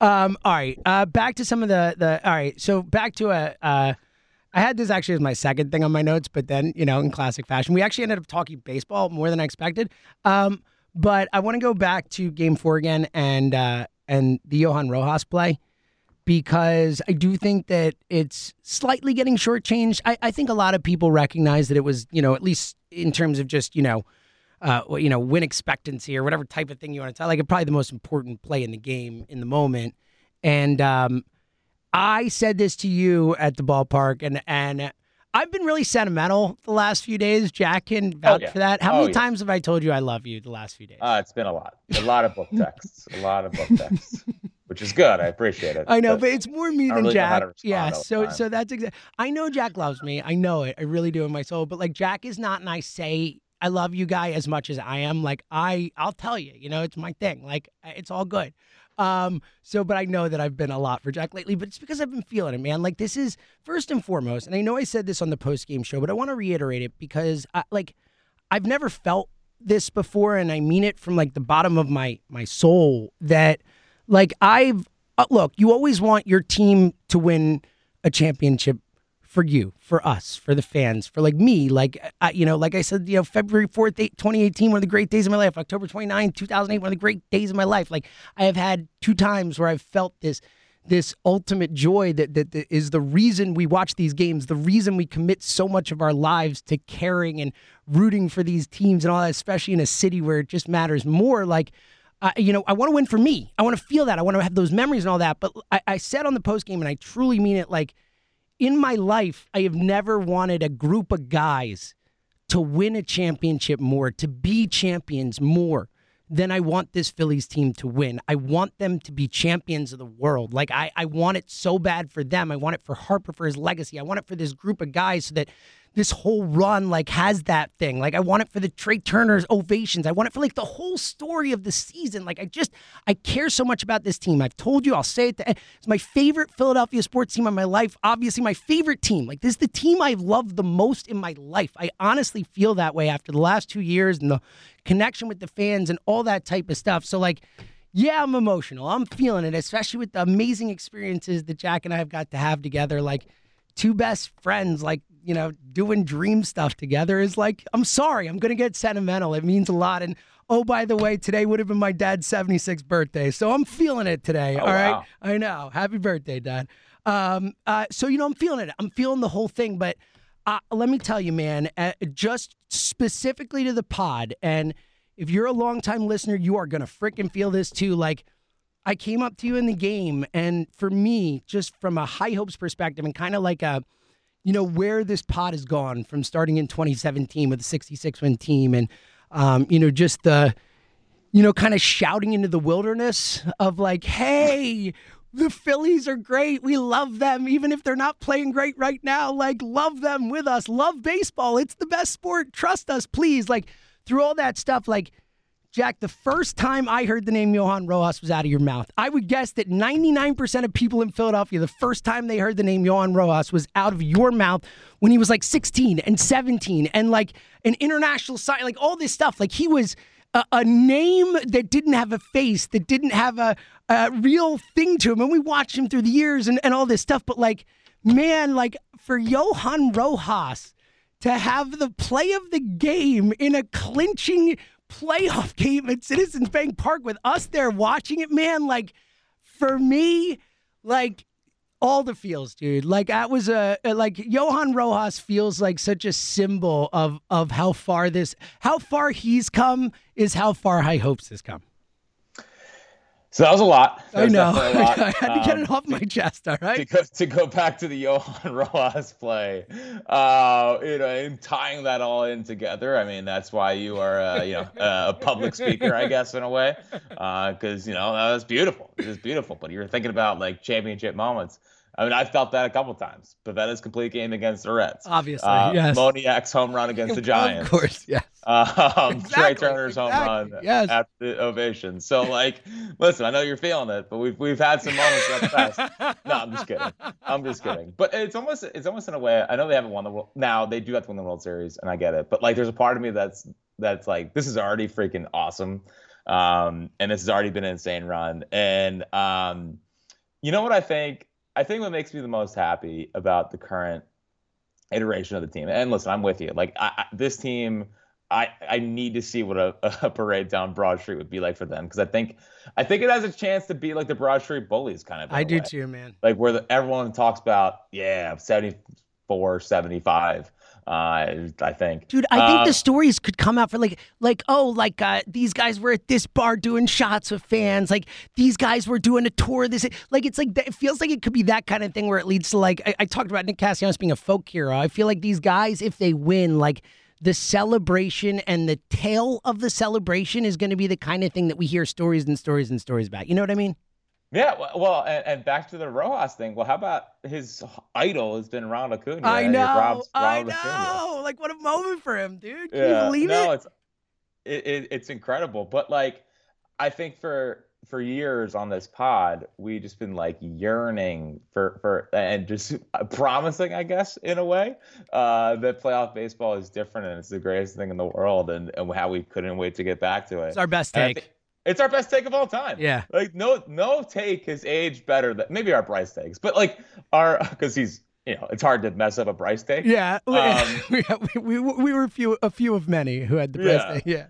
S3: Um, all right. Uh, back to some of the the. All right. So back to a. Uh, I had this actually as my second thing on my notes, but then you know, in classic fashion, we actually ended up talking baseball more than I expected. Um, but I want to go back to Game Four again and uh, and the Johan Rojas play because I do think that it's slightly getting shortchanged. I, I think a lot of people recognize that it was, you know, at least in terms of just, you know, uh, you know, win expectancy or whatever type of thing you want to tell. Like, probably the most important play in the game in the moment. And um, I said this to you at the ballpark, and and I've been really sentimental the last few days. Jack can vouch
S2: yeah.
S3: for that. How
S2: Oh,
S3: many
S2: yeah.
S3: times have I told you I love you the last few days?
S2: Uh, it's been a lot. A lot of book texts. a lot of book texts, which is good. I appreciate it.
S3: I know, but it's more me than
S2: really
S3: Jack. Yeah, so so that's exactly. I know Jack loves me. I know it. I really do in my soul. But like Jack is not and I say I love you guy as much as I am. Like I, I'll tell you. You know, it's my thing. Like it's all good. Um. So, but I know that I've been a lot for Jack lately. But it's because I've been feeling it, man. Like this is first and foremost. And I know I said this on the post game show, but I want to reiterate it because I, like I've never felt this before, and I mean it from like the bottom of my my soul. That like I've uh, look, you always want your team to win a championship for you, for us, for the fans, for like me. Like I, you know, like I said, you know, February fourth, twenty eighteen, one of the great days of my life. October 29, two thousand eight, one of the great days of my life. Like I have had two times where I've felt this this ultimate joy that, that that is the reason we watch these games, the reason we commit so much of our lives to caring and rooting for these teams and all that, especially in a city where it just matters more. Like, uh, you know, I want to win for me. I want to feel that. I want to have those memories and all that. But I, I said on the post game, and I truly mean it. Like, in my life, I have never wanted a group of guys to win a championship more, to be champions more than I want this Phillies team to win. I want them to be champions of the world. Like I, I want it so bad for them. I want it for Harper for his legacy. I want it for this group of guys so that this whole run like has that thing. Like I want it for the Trea Turner's ovations. I want it for like the whole story of the season. Like I just I care so much about this team. I've told you, I'll say it. It's my favorite Philadelphia sports team of my life. Obviously, my favorite team. Like this is the team I've loved the most in my life. I honestly feel that way after the last two years and the connection with the fans and all that type of stuff. So like. Yeah, I'm emotional. I'm feeling it, especially with the amazing experiences that Jack and I have got to have together. Like, two best friends, like, you know, doing dream stuff together is like, I'm sorry, I'm going to get sentimental. It means a lot. And oh, by the way, today would have been my dad's 76th birthday. So I'm feeling it today.
S2: Oh,
S3: all right.
S2: wow.
S3: I know. Happy birthday, Dad. Um, uh, so, you know, I'm feeling it. I'm feeling the whole thing. But uh, let me tell you, man, uh, just specifically to the pod, and if you're a longtime listener, you are gonna freaking feel this too. Like, I came up to you in the game, and for me, just from a high hopes perspective, and kind of like a, you know, where this pot has gone from starting in 2017 with a 66 win team, and um, you know, just the you know, kind of shouting into the wilderness of like, hey, the Phillies are great. We love them, even if they're not playing great right now. Like, love them with us. Love baseball. It's the best sport. Trust us, please. Like, through all that stuff, like, Jack, the first time I heard the name Johan Rojas was out of your mouth, I would guess that 99% of people in Philadelphia, the first time they heard the name Johan Rojas was out of your mouth when he was like 16 and 17 and like an international sign, like all this stuff. Like, he was a, a, name that didn't have a face, that didn't have a, a real thing to him. And we watched him through the years and, and all this stuff. But like, man, like for Johan Rojas to have the play of the game in a clinching playoff game at Citizens Bank Park with us there watching it, man, like for me, like all the feels, dude. Like that was a like Johan Rojas feels like such a symbol of of how far this how far he's come is how far High Hopes has come.
S2: So that was a lot.
S3: That I know. Lot. I had to get um, it off my chest. All right.
S2: To go, to go back to the Johan Rojas play, uh, you know, and tying that all in together. I mean, that's why you are, uh, you know, a public speaker, I guess, in a way, because uh, you know that was beautiful. It was beautiful. But you were thinking about like championship moments. I mean, I felt that a couple times. Pavetta's complete game against the Reds.
S3: Obviously, uh, yes.
S2: Moniak's home run against the Giants.
S3: Of course, yes.
S2: Um, exactly, Trea Turner's exactly, home run
S3: yes.
S2: after the ovation. So, like, listen, I know you're feeling it, but we've we've had some moments that fast. No, I'm just kidding. I'm just kidding. But it's almost it's almost in a way. I know they haven't won the world. Now they do have to win the World Series, and I get it. But like, there's a part of me that's that's like, this is already freaking awesome, um, and this has already been an insane run. And um, you know what I think I think what makes me the most happy about the current iteration of the team, and listen, I'm with you. Like I, I, this team, I I need to see what a, a, parade down Broad Street would be like for them because I think I think it has a chance to be like the Broad Street Bullies kind of.
S3: I do
S2: way.
S3: too, man.
S2: Like where the, everyone talks about, yeah, 74, 75 uh, I think.
S3: Dude, I think uh, the stories could come out for like, like, oh, like uh, these guys were at this bar doing shots with fans. Like these guys were doing a tour. This, like, it's like it feels like it could be that kind of thing where it leads to like I, I talked about Nick Castellanos being a folk hero. I feel like these guys, if they win, like the celebration and the tale of the celebration is going to be the kind of thing that we hear stories and stories and stories about. You know what I mean?
S2: Yeah, well, and, and, back to the Rojas thing. Well, how about his idol has been Ronald Acuna?
S3: I know, I know. Acuna. Like, what a moment for him, dude. Can yeah, you believe
S2: no,
S3: it?
S2: it's it, it, it's incredible. But like, I think for for years on this pod, we just been like yearning for for and just promising, I guess, in a way, uh, that playoff baseball is different and it's the greatest thing in the world, and, and how we couldn't wait to get back to it.
S3: It's our best take.
S2: It's our best take of all time.
S3: Yeah.
S2: Like no no take has aged better than maybe our Bryce takes, but like our because he's you know it's hard to mess up a Bryce take.
S3: Yeah. Um, we, we, we were a few a few of many who had the Bryce yeah. take. Yeah.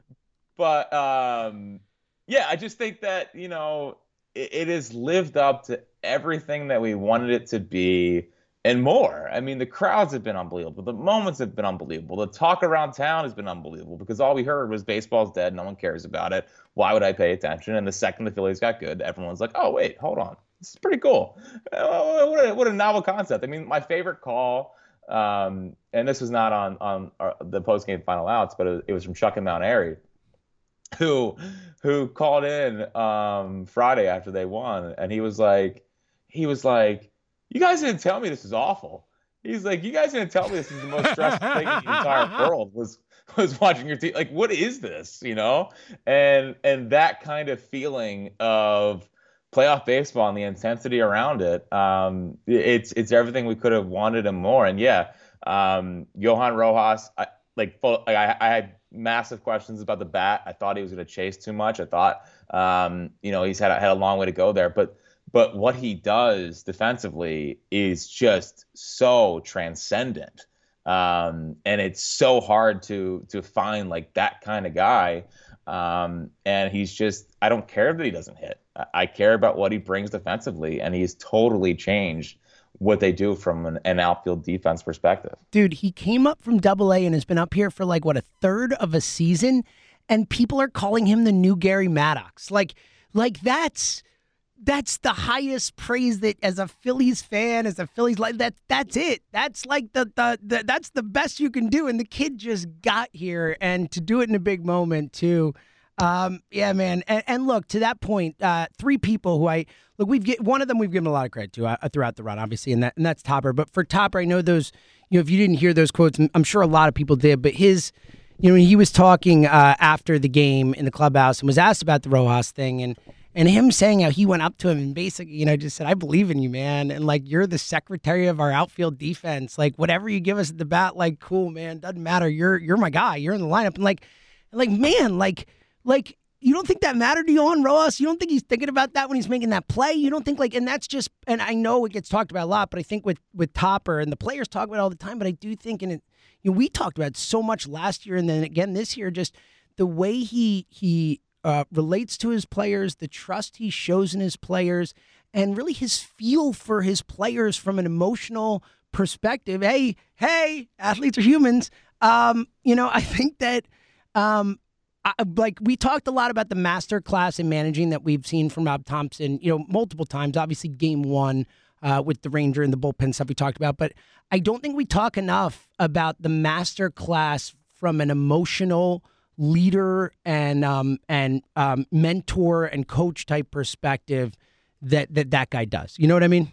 S2: But um, yeah, I just think that you know it, it has lived up to everything that we wanted it to be and more. I mean, the crowds have been unbelievable. The moments have been unbelievable. The talk around town has been unbelievable because all we heard was baseball's dead. No one cares about it. Why would I pay attention? And the second the Phillies got good, everyone's like, oh, wait, hold on. This is pretty cool. Uh, what, a, what a novel concept. I mean, my favorite call, um, and this was not on, on our, the post game final outs, but it, it was from Chuck and Mount Airy. Who, who called in um, Friday after they won, and he was like, he was like, you guys didn't tell me this is awful. He's like, you guys didn't tell me this is the most stressful thing in the entire world was was watching your team. Like, what is this? You know, and and that kind of feeling of playoff baseball and the intensity around it. Um, it's it's everything we could have wanted and more. And yeah, um, Johan Rojas, I, like, full, like I, I had massive questions about the bat. I thought he was going to chase too much. I thought, um, you know, he's had had a long way to go there, but but what he does defensively is just so transcendent. Um, and it's so hard to to find like that kind of guy. Um, and he's just I don't care that he doesn't hit. I care about what he brings defensively, and he's totally changed what they do from an, an outfield defense perspective.
S3: Dude, he came up from Double A and has been up here for like what a third of a season, and people are calling him the new Gary Maddox. Like, like that's that's the highest praise that as a Phillies fan, as a Phillies like that that's it. That's like the, the the that's the best you can do. And the kid just got here and to do it in a big moment too. Um, yeah, man. And, and look, to that point, uh, three people who I look, we've get one of them we've given a lot of credit to uh, throughout the run, obviously, and that and that's Topper. But for Topper, I know those. You know, if you didn't hear those quotes, I'm sure a lot of people did. But his, you know, he was talking uh, after the game in the clubhouse and was asked about the Rojas thing, and and him saying how he went up to him and basically, you know, just said, "I believe in you, man," and like you're the secretary of our outfield defense. Like whatever you give us at the bat, like cool, man, doesn't matter. You're you're my guy. You're in the lineup, and like, like man, like like you don't think that mattered to Johan Rojas? You don't think he's thinking about that when he's making that play? You don't think like, and that's just, and I know it gets talked about a lot, but I think with with Topper and the players talk about all the time, but I do think, and it, you know, we talked about so much last year, and then again this year, just the way he he uh, relates to his players, the trust he shows in his players, and really his feel for his players from an emotional perspective. Hey, hey, athletes are humans. Um, you know, I think that, um, I, like we talked a lot about the master class in managing that we've seen from Rob Thomson, You know, multiple times. Obviously, game one. Uh, with the Ranger and the bullpen stuff we talked about, but I don't think we talk enough about the master class from an emotional leader and um, and um, mentor and coach type perspective that that that guy does. You know what I mean?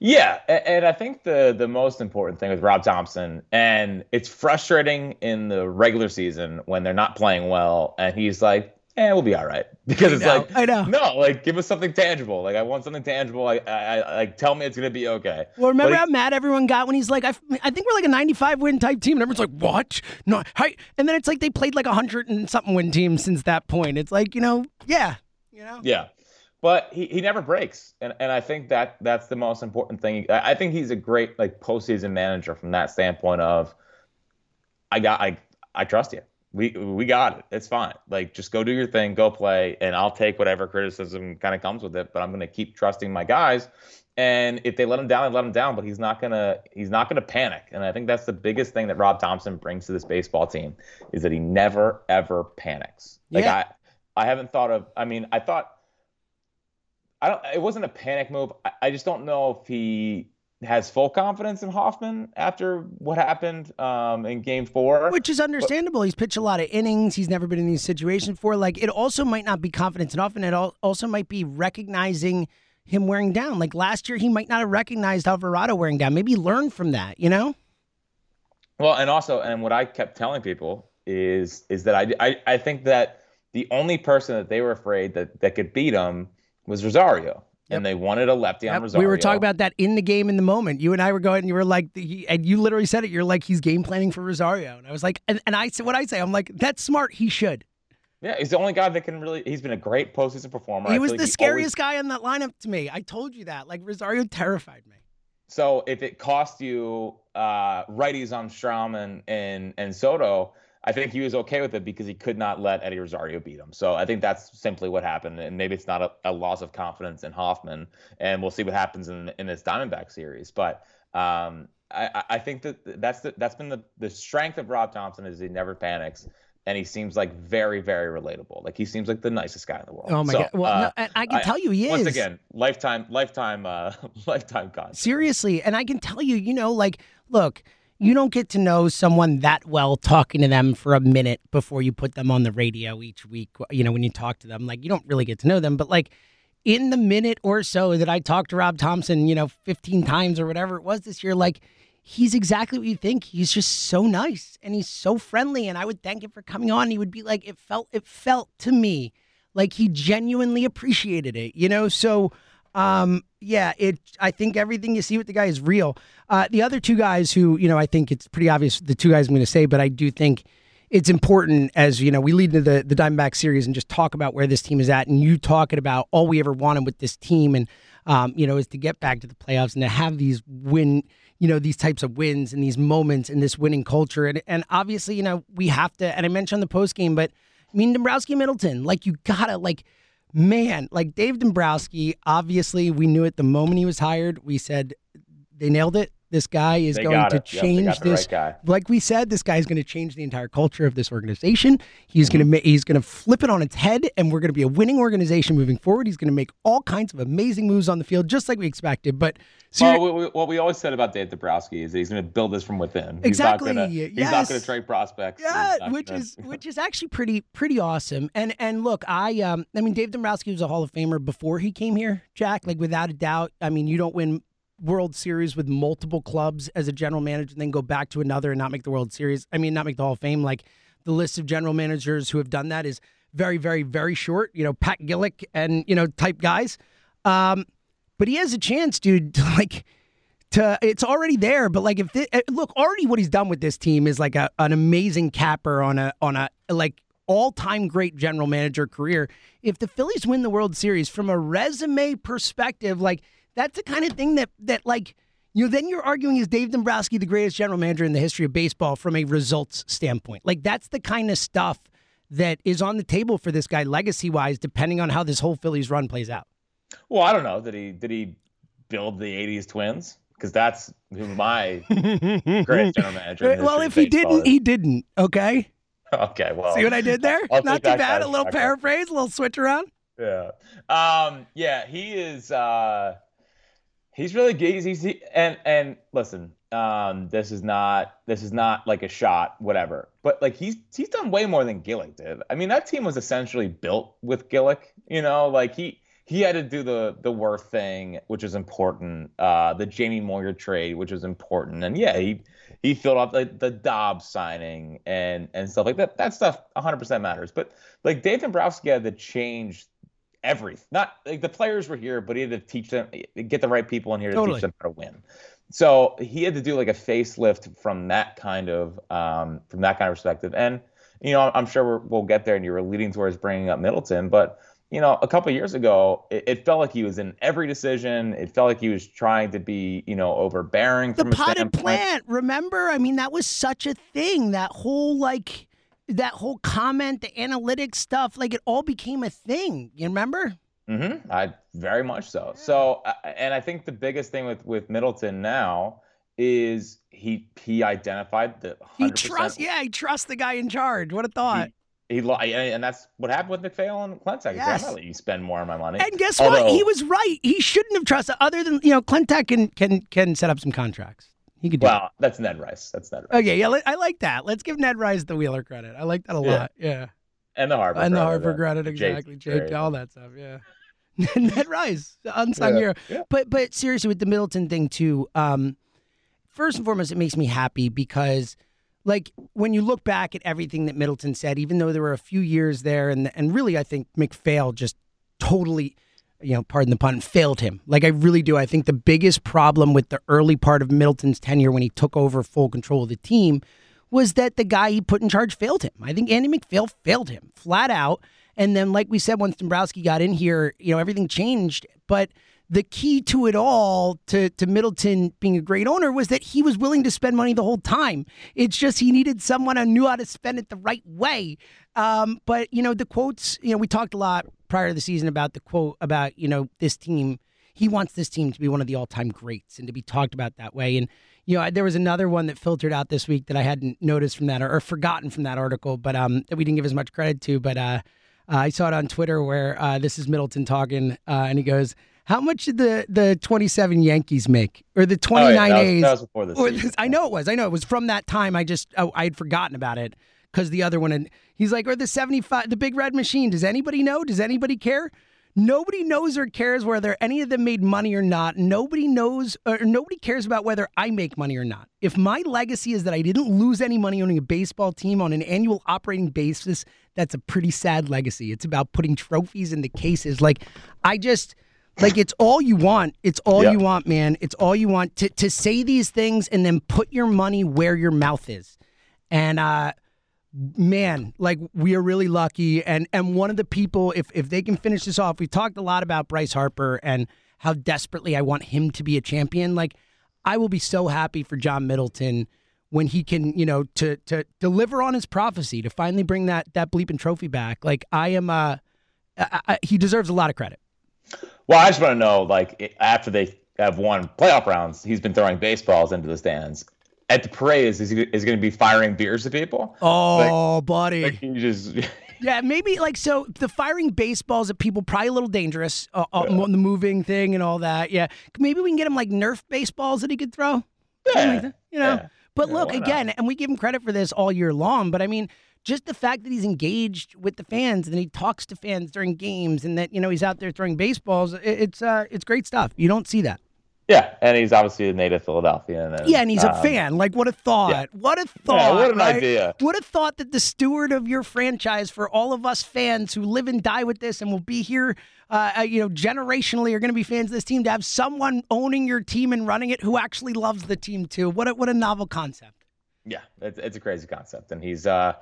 S2: Yeah, and I think the the most important thing with Rob Thomson, and it's frustrating in the regular season when they're not playing well, and he's like, "Eh, we'll be all right," because it's like,
S3: I know.
S2: no, like give us something tangible. Like I want something tangible. Like I, I like tell me it's gonna be okay.
S3: Well, remember
S2: But
S3: how mad everyone got when he's like, I, I think we're like a 95 win type team. And everyone's like, what? No, hi. And then it's like they played like a 100 and something win team since that point. It's like, you know, yeah, you know?
S2: Yeah. But he, he never breaks. And and I think that that's the most important thing. I I think he's a great like postseason manager from that standpoint of I got I I trust you. We we got it. It's fine. Like just go do your thing, go play, and I'll take whatever criticism kind of comes with it. But I'm gonna keep trusting my guys. And if they let him down, they let him down. But he's not gonna he's not gonna panic. And I think that's the biggest thing that Rob Thomson brings to this baseball team is that he never ever panics. Like
S3: Yeah.
S2: I I haven't thought of. I mean, I thought I don't. It wasn't a panic move. I, I just don't know if he has full confidence in Hoffman after what happened um, in Game Four.
S3: Which is understandable. He's pitched a lot of innings. He's never been in these situations before. Like, it also might not be confidence enough, and it also might be recognizing him wearing down. Like last year, he might not have recognized Alvarado wearing down. Maybe learn from that, you know?
S2: Well, and also, and what I kept telling people is is that I I, I think that the only person that they were afraid that that could beat him was Rosario, and they wanted a lefty on
S3: Yep,
S2: Rosario.
S3: We were talking about that in the game in the moment. You and I were going, and you were like, he, and you literally said it. You're like, he's game planning for Rosario, and I was like, and, and I said, what I say, I'm like, that's smart. He should.
S2: Yeah, he's the only guy that can really. He's been a great postseason performer.
S3: He was
S2: like
S3: the
S2: always-
S3: scariest guy in that lineup to me. I told you that. Like Rosario terrified me.
S2: So if it cost you uh, righties on Strahm and, and and Soto, I think he was okay with it because he could not let Eddie Rosario beat him. So I think that's simply what happened, and maybe it's not a, a loss of confidence in Hoffman, and we'll see what happens in in this Diamondback series. But um, I, I- think that that's the, that's been the the strength of Rob Thomson is he never panics. And he seems like very, very relatable. Like he seems like the nicest guy in the world.
S3: Oh my
S2: So,
S3: god! Well,
S2: uh,
S3: no, I can tell you, he is
S2: once again lifetime, lifetime, uh, lifetime contract.
S3: seriously, and I can tell you, you know, like, look, you don't get to know someone that well talking to them for a minute before you put them on the radio each week. You know, when you talk to them, like, you don't really get to know them, but like. In the minute or so that I talked to Rob Thomson, you know, 15 times or whatever it was this year, like he's exactly what you think. He's just so nice and he's so friendly. And I would thank him for coming on. He would be like, it felt, it felt to me like he genuinely appreciated it, you know? So, um, yeah, it, I think everything you see with the guy is real. Uh, the other two guys who, you know, I think it's pretty obvious the two guys I'm going to say, but I do think it's important as, you know, we lead into the, the Diamondback series and just talk about where this team is at. And you talking about all we ever wanted with this team and, um, you know, is to get back to the playoffs and to have these win, you know, these types of wins and these moments and this winning culture. And, and obviously, you know, we have to, and I mentioned the post game, but I mean, Dombrowski Middleton, like you gotta, like, man, like Dave Dombrowski, obviously we knew it the moment he was hired. We said They nailed it. This guy is
S2: They
S3: going to.
S2: Yep,
S3: change
S2: got
S3: this.
S2: right guy.
S3: Like we said, this guy is going to change the entire culture of this organization. He's going to
S2: Mm-hmm.
S3: he's going to flip it on its head, and we're going to be a winning organization moving forward. He's going to make all kinds of amazing moves on the field, just like we expected. But ser-
S2: Well, we, we, what we always said about Dave Dombrowski is that he's going to build this from within.
S3: Exactly,
S2: He's not going to. He's not
S3: yes.
S2: going to trade prospects.
S3: Yeah, which
S2: gonna-
S3: is which is actually pretty pretty awesome. And and look, I um I mean Dave Dombrowski was a Hall of Famer before he came here, Jack. Like without a doubt. I mean, you don't win World Series with multiple clubs as a general manager and then go back to another and not make the World Series. I mean, not make the Hall of Fame. Like the list of general managers who have done that is very, very, very short. You know, Pat Gillick and you know type guys. Um, but he has a chance, dude. To like to it's already there but like if thi- eh, look already what he's done with this team is like a, an amazing capper on a on a like all-time great general manager career if the phillies win the world series from a resume perspective like that's the kind of thing that that like you know then you're arguing is dave dombrowski the greatest general manager in the history of baseball from a results standpoint like that's the kind of stuff that is on the table for this guy legacy wise depending on how this whole phillies run plays out
S2: Well, I don't know. Did he did he build the '80s Twins? Because that's who my greatest general manager.
S3: well if he didn't
S2: is.
S3: he didn't okay
S2: Okay, well.
S3: See what I did there?
S2: I'll
S3: Not too bad. A little paraphrase, a little switch around.
S2: Yeah. Um. Yeah. He is. Uh. He's really good. He's, he, and and listen. Um. This is not. This is not like a shot. Whatever. But like he's he's done way more than Gillick did. I mean, that team was essentially built with Gillick. You know, like he he had to do the the Werth thing, which is important. Uh, the Jamie Moyer trade, which is important, and yeah, he he filled out like the Dobbs signing and and stuff like that. That stuff 100% matters. But like Dave Dombrowski had to change everything. Not like the players were here, but he had to teach them, get the right people in here to
S3: Totally.
S2: teach them how to win. So he had to do like a facelift from that kind of um, from that kind of perspective. And you know, I'm sure we're, we'll get there. And you were leading towards bringing up Middleton, but you know, a couple years ago, it, it felt like he was in every decision. It felt like he was trying to be, you know, overbearing
S3: The
S2: from
S3: potted
S2: standpoint.
S3: plant, remember? I mean, that was such a thing. That whole like that whole comment, the analytics stuff, like it all became a thing. You remember?
S2: Mm-hmm. I very much so. So, uh, and I think the biggest thing with with Middleton now is he he identified the
S3: He
S2: 100%.
S3: trusts, yeah, he trusts the guy in charge. What a thought.
S2: He, lo- and that's what happened with MacPhail and. He said,
S3: Yes.
S2: I'm not you spend more of my money.
S3: and guess what? He was right. He shouldn't have trusted. Other than you know, Klentak can can can set up some contracts. He could do.
S2: Well, that's Ned Rice. That's Ned Rice.
S3: Okay, yeah, I like that. Let's give Ned Rice the Wheeler credit. I like that a
S2: Yeah.
S3: lot. Yeah.
S2: And the Harvard.
S3: and the Harvard credit, exactly. Jake,
S2: trade.
S3: all that stuff. Yeah. Ned Rice, unsung
S2: Yeah,
S3: hero.
S2: yeah.
S3: But but seriously, with the Middleton thing too. Um, first and foremost, it makes me happy because, like, when you look back at everything that Middleton said, even though there were a few years there, and and really, I think MacPhail just totally, you know, pardon the pun, failed him. Like I really do. I think the biggest problem with the early part of Middleton's tenure when he took over full control of the team was that the guy he put in charge failed him. I think Andy MacPhail failed him flat out. And then, like we said, once Dombrowski got in here, you know, everything changed. But the key to it all, to, to Middleton being a great owner, was that he was willing to spend money the whole time. It's just he needed someone who knew how to spend it the right way. Um, but, you know, the quotes, you know, we talked a lot prior to the season about the quote about, you know, this team. He wants this team to be one of the all time greats and to be talked about that way. And, you know, there was another one that filtered out this week that I hadn't noticed from that or, or forgotten from that article, but um, that we didn't give as much credit to. But uh, uh, I saw it on Twitter where uh, this is Middleton talking, uh, and he goes, "How much did the the 27 Yankees make, or the 29
S2: Oh, yeah, that was-
S3: A's?"
S2: that was before the
S3: or
S2: season.
S3: this- I know it was. I know it was from that time. I just oh, I had forgotten about it because the other one. And he's like, "Or the 75, the Big Red Machine. Does anybody know? Does anybody care?" Nobody knows or cares whether any of them made money or not. Nobody knows or nobody cares about whether I make money or not. If my legacy is that I didn't lose any money owning a baseball team on an annual operating basis, that's a pretty sad legacy. It's about putting trophies in the cases. Like I just like it's all you want. It's all
S2: Yeah.
S3: you want, man. It's all you want to to say these things and then put your money where your mouth is. And uh man, like we are really lucky. And and one of the people, if if they can finish this off, we talked a lot about Bryce Harper and how desperately I want him to be a champion. Like I will be so happy for John Middleton when he can, you know, to to deliver on his prophecy to finally bring that that bleeping trophy back. Like I am, uh, I, I, he deserves a lot of credit.
S2: Well, I just want to know, like, after they have won playoff rounds, he's been throwing baseballs into the stands. At the parades, is he is going to be firing beers to people?
S3: Oh, like, buddy.
S2: Like you just
S3: yeah, maybe like so the firing baseballs at people probably a little dangerous. Uh, uh, the moving thing and all that. Yeah, maybe we can get him like Nerf baseballs that he could throw.
S2: Yeah, like
S3: you know. Yeah. But yeah, look again, and we give him credit for this all year long. But I mean, just the fact that he's engaged with the fans and he talks to fans during games and that you know he's out there throwing baseballs, it's uh, it's great stuff. You don't see that.
S2: Yeah, and he's obviously a native Philadelphian. And,
S3: yeah, and he's um, a fan. Like, what a thought! Yeah. What a thought!
S2: Yeah, what
S3: an
S2: right? idea!
S3: What a thought that the steward of your franchise, for all of us fans who live and die with this, and will be here, uh, uh you know, generationally, are going to be fans of this team. To have someone owning your team and running it who actually loves the team too. What a, what a novel concept!
S2: Yeah, it's, it's a crazy concept, and he's uh,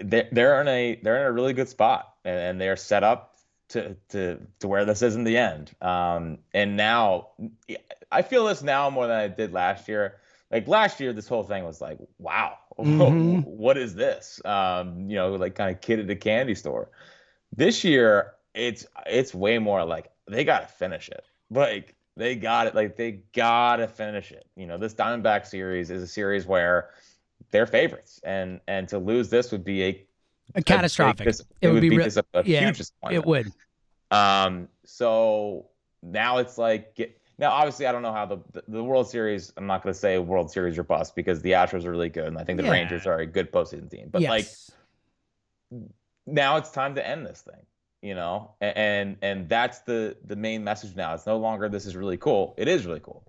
S2: they're, they're in a they're in a really good spot, and, and they're set up to to to where this is in the end. Um, and now I feel this now more than I did last year. Like last year, this whole thing was like, wow, mm-hmm. what is this? Um, you know, like kind of kid at a candy store. This year, it's it's way more like they got to finish it. Like they got it. Like they got to finish it. You know, this Diamondback series is a series where they're favorites, and and to lose this would be a
S3: a catastrophic.
S2: it, it, would, be, be a, a
S3: yeah,
S2: huge disappointment.
S3: It would.
S2: Um. So now it's like get, now obviously I don't know how the, the, the World Series. I'm not going to say World Series or bust because the Astros are really good and I think the yeah. Rangers are a good postseason team. But
S3: yes.
S2: like now it's time to end this thing. You know, and and that's the the main message now. It's no longer this is really cool. It is really cool,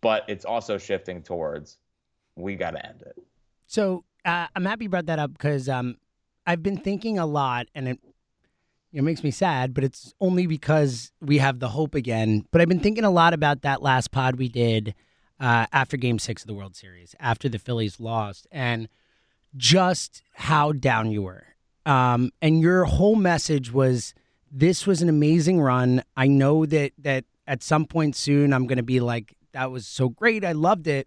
S2: but it's also shifting towards we got to end it.
S3: So uh, I'm happy you brought that up because um, I've been thinking a lot, and it it makes me sad, but it's only because we have the hope again. But I've been thinking a lot about that last pod we did uh, after Game Six of the World Series, after the Phillies lost, and just how down you were. Um, and your whole message was, "This was an amazing run. I know that that at some point soon I'm going to be like, that was so great. I loved it."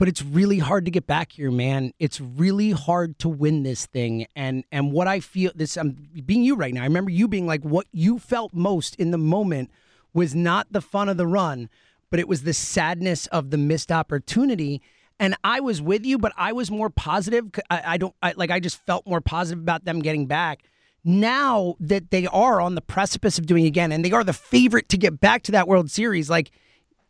S3: But it's really hard to get back here, man. It's really hard to win this thing. And and what I feel this I'm being you right now. I remember you being like what you felt most in the moment was not the fun of the run, but it was the sadness of the missed opportunity. And I was with you, but I was more positive. I, I don't I, like. I just felt more positive about them getting back. Now that they are on the precipice of doing again, and they are the favorite to get back to that World Series, like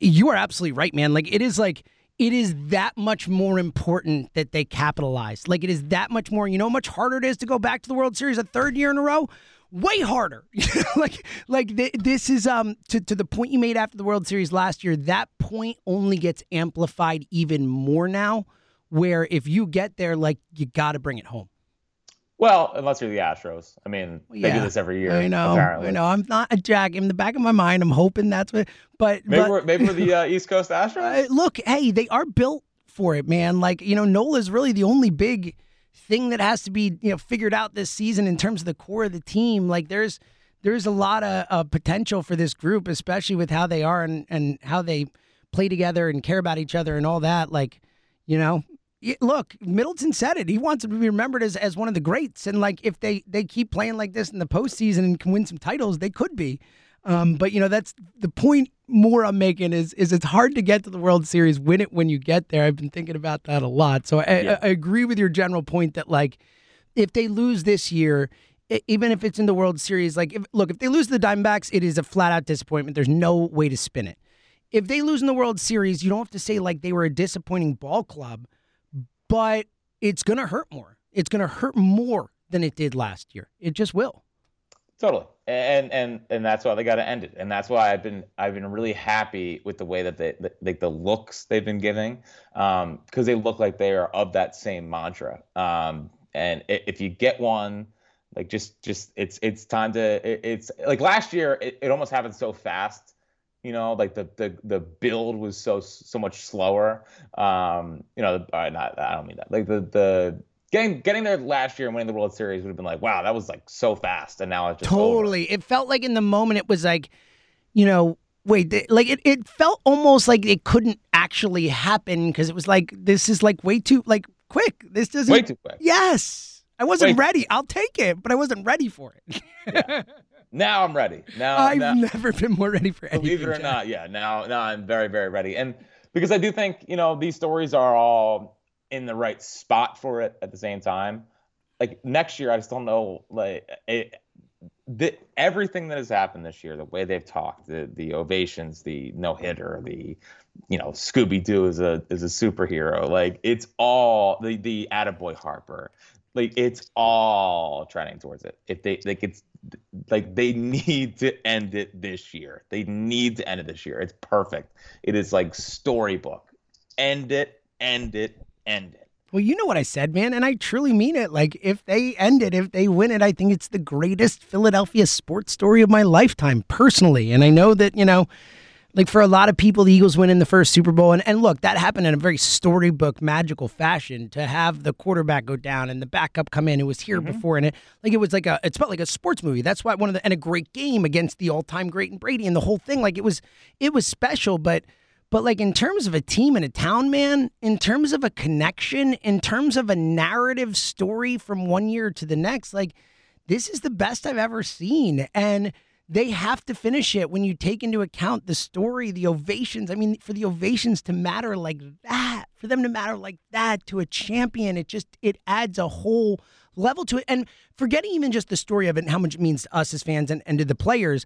S3: you are absolutely right, man. Like it is like it is that much more important that they capitalize. Like it is that much more. You know how much harder it is to go back to the World Series a third year in a row? Way harder. like like th- this is um to to the point you made after the World Series last year. That point only gets amplified even more now. Where if you get there, like you got to bring it home.
S2: Well, unless you're the Astros. I mean, yeah, they do this every year.
S3: I know.
S2: Apparently.
S3: I know. I'm not a Jack. In the back of my mind, I'm hoping that's what. But
S2: maybe
S3: but,
S2: we're, maybe we're the uh, East Coast Astros.
S3: Uh, look, hey, they are built for it, man. Like you know, Nola's really the only big thing that has to be you know figured out this season in terms of the core of the team. Like there's there's a lot of uh, potential for this group, especially with how they are and and how they play together and care about each other and all that. Like you know, look, Middleton said it. He wants to be remembered as, as one of the greats. And like if they they keep playing like this in the postseason and can win some titles, they could be. Um, but you know, that's the point more I'm making is is it's hard to get to the World Series, win it when you get there. I've been thinking about that a lot. So I, yeah. I, I agree with your general point that like if they lose this year, even if it's in the World Series, like if, look, if they lose the Diamondbacks, it is a flat out disappointment. There's no way to spin it. If they lose in the World Series, you don't have to say like they were a disappointing ball club but it's going to hurt more. It's going to hurt more than it did last year. It just will.
S2: Totally. And and and that's why they got to end it. And that's why I've been I've been really happy with the way that they the, like the looks they've been giving um because they look like they are of that same mantra. Um and if you get one like just just it's it's time to it, it's like last year it, it almost happened so fast you know like the the the build was so so much slower. Um you know right not i don't mean that. Like the the getting getting there last year and winning the world series would have been like wow that was like so fast and now it's just
S3: totally.
S2: Over.
S3: it felt like in the moment it was like you know wait like it, it felt almost like it couldn't actually happen because it was like this is like way too like quick. This doesn't
S2: way too quick.
S3: Yes. I wasn't way ready. i'll take it but i wasn't ready for it.
S2: Yeah. Now I'm ready. Now
S3: I've
S2: now,
S3: never been more ready for anything.
S2: believe it or
S3: Jack.
S2: not, yeah. Now now I'm very very ready, and because I do think you know these stories are all in the right spot for it at the same time. Like next year, I just don't know like it, the, everything that has happened this year, the way they've talked, the the ovations, the no hitter, the you know Scooby Doo is a is a superhero. Like it's all the the Attaboy Harper. Like it's all trending towards it. If they like it's like they need to end it this year. They need to end it this year. It's perfect. It is like storybook. End it, end it, end it.
S3: Well, you know what I said, man, and I truly mean it. Like, if they end it, if they win it, I think it's the greatest Philadelphia sports story of my lifetime, personally. And I know that, you know, like for a lot of people, the Eagles win in the first Super Bowl. And, and look, that happened in a very storybook, magical fashion to have the quarterback go down and the backup come in who was here mm-hmm. before. And it, like, it was like a, it felt like a sports movie. That's why one of the, and a great game against the all time great and Brady and the whole thing. Like, it was, it was special, but, but like in terms of a team and a town, man, in terms of a connection, in terms of a narrative story from one year to the next, like this is the best I've ever seen. And they have to finish it when you take into account the story, the ovations. I mean, for the ovations to matter like that, for them to matter like that to a champion, it just it adds a whole level to it. And forgetting even just the story of it and how much it means to us as fans and, and to the players,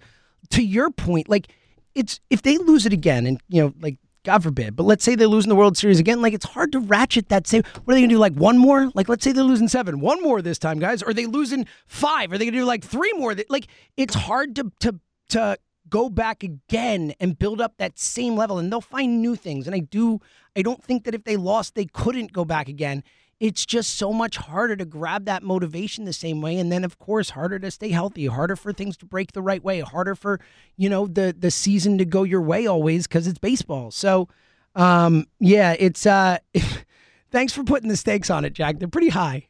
S3: to your point, like it's if they lose it again and you know like god forbid but let's say they lose in the world series again like it's hard to ratchet that same what are they gonna do like one more? Like let's say they're losing seven one more this time guys are they losing five are they gonna do like three more? Like it's hard to to to go back again and build up that same level and they'll find new things and i do i don't think that if they lost they couldn't go back again it's just so much harder to grab that motivation the same way and then of course harder to stay healthy harder for things to break the right way harder for you know the the season to go your way always because it's baseball so um yeah it's uh thanks for putting the stakes on it jack they're pretty high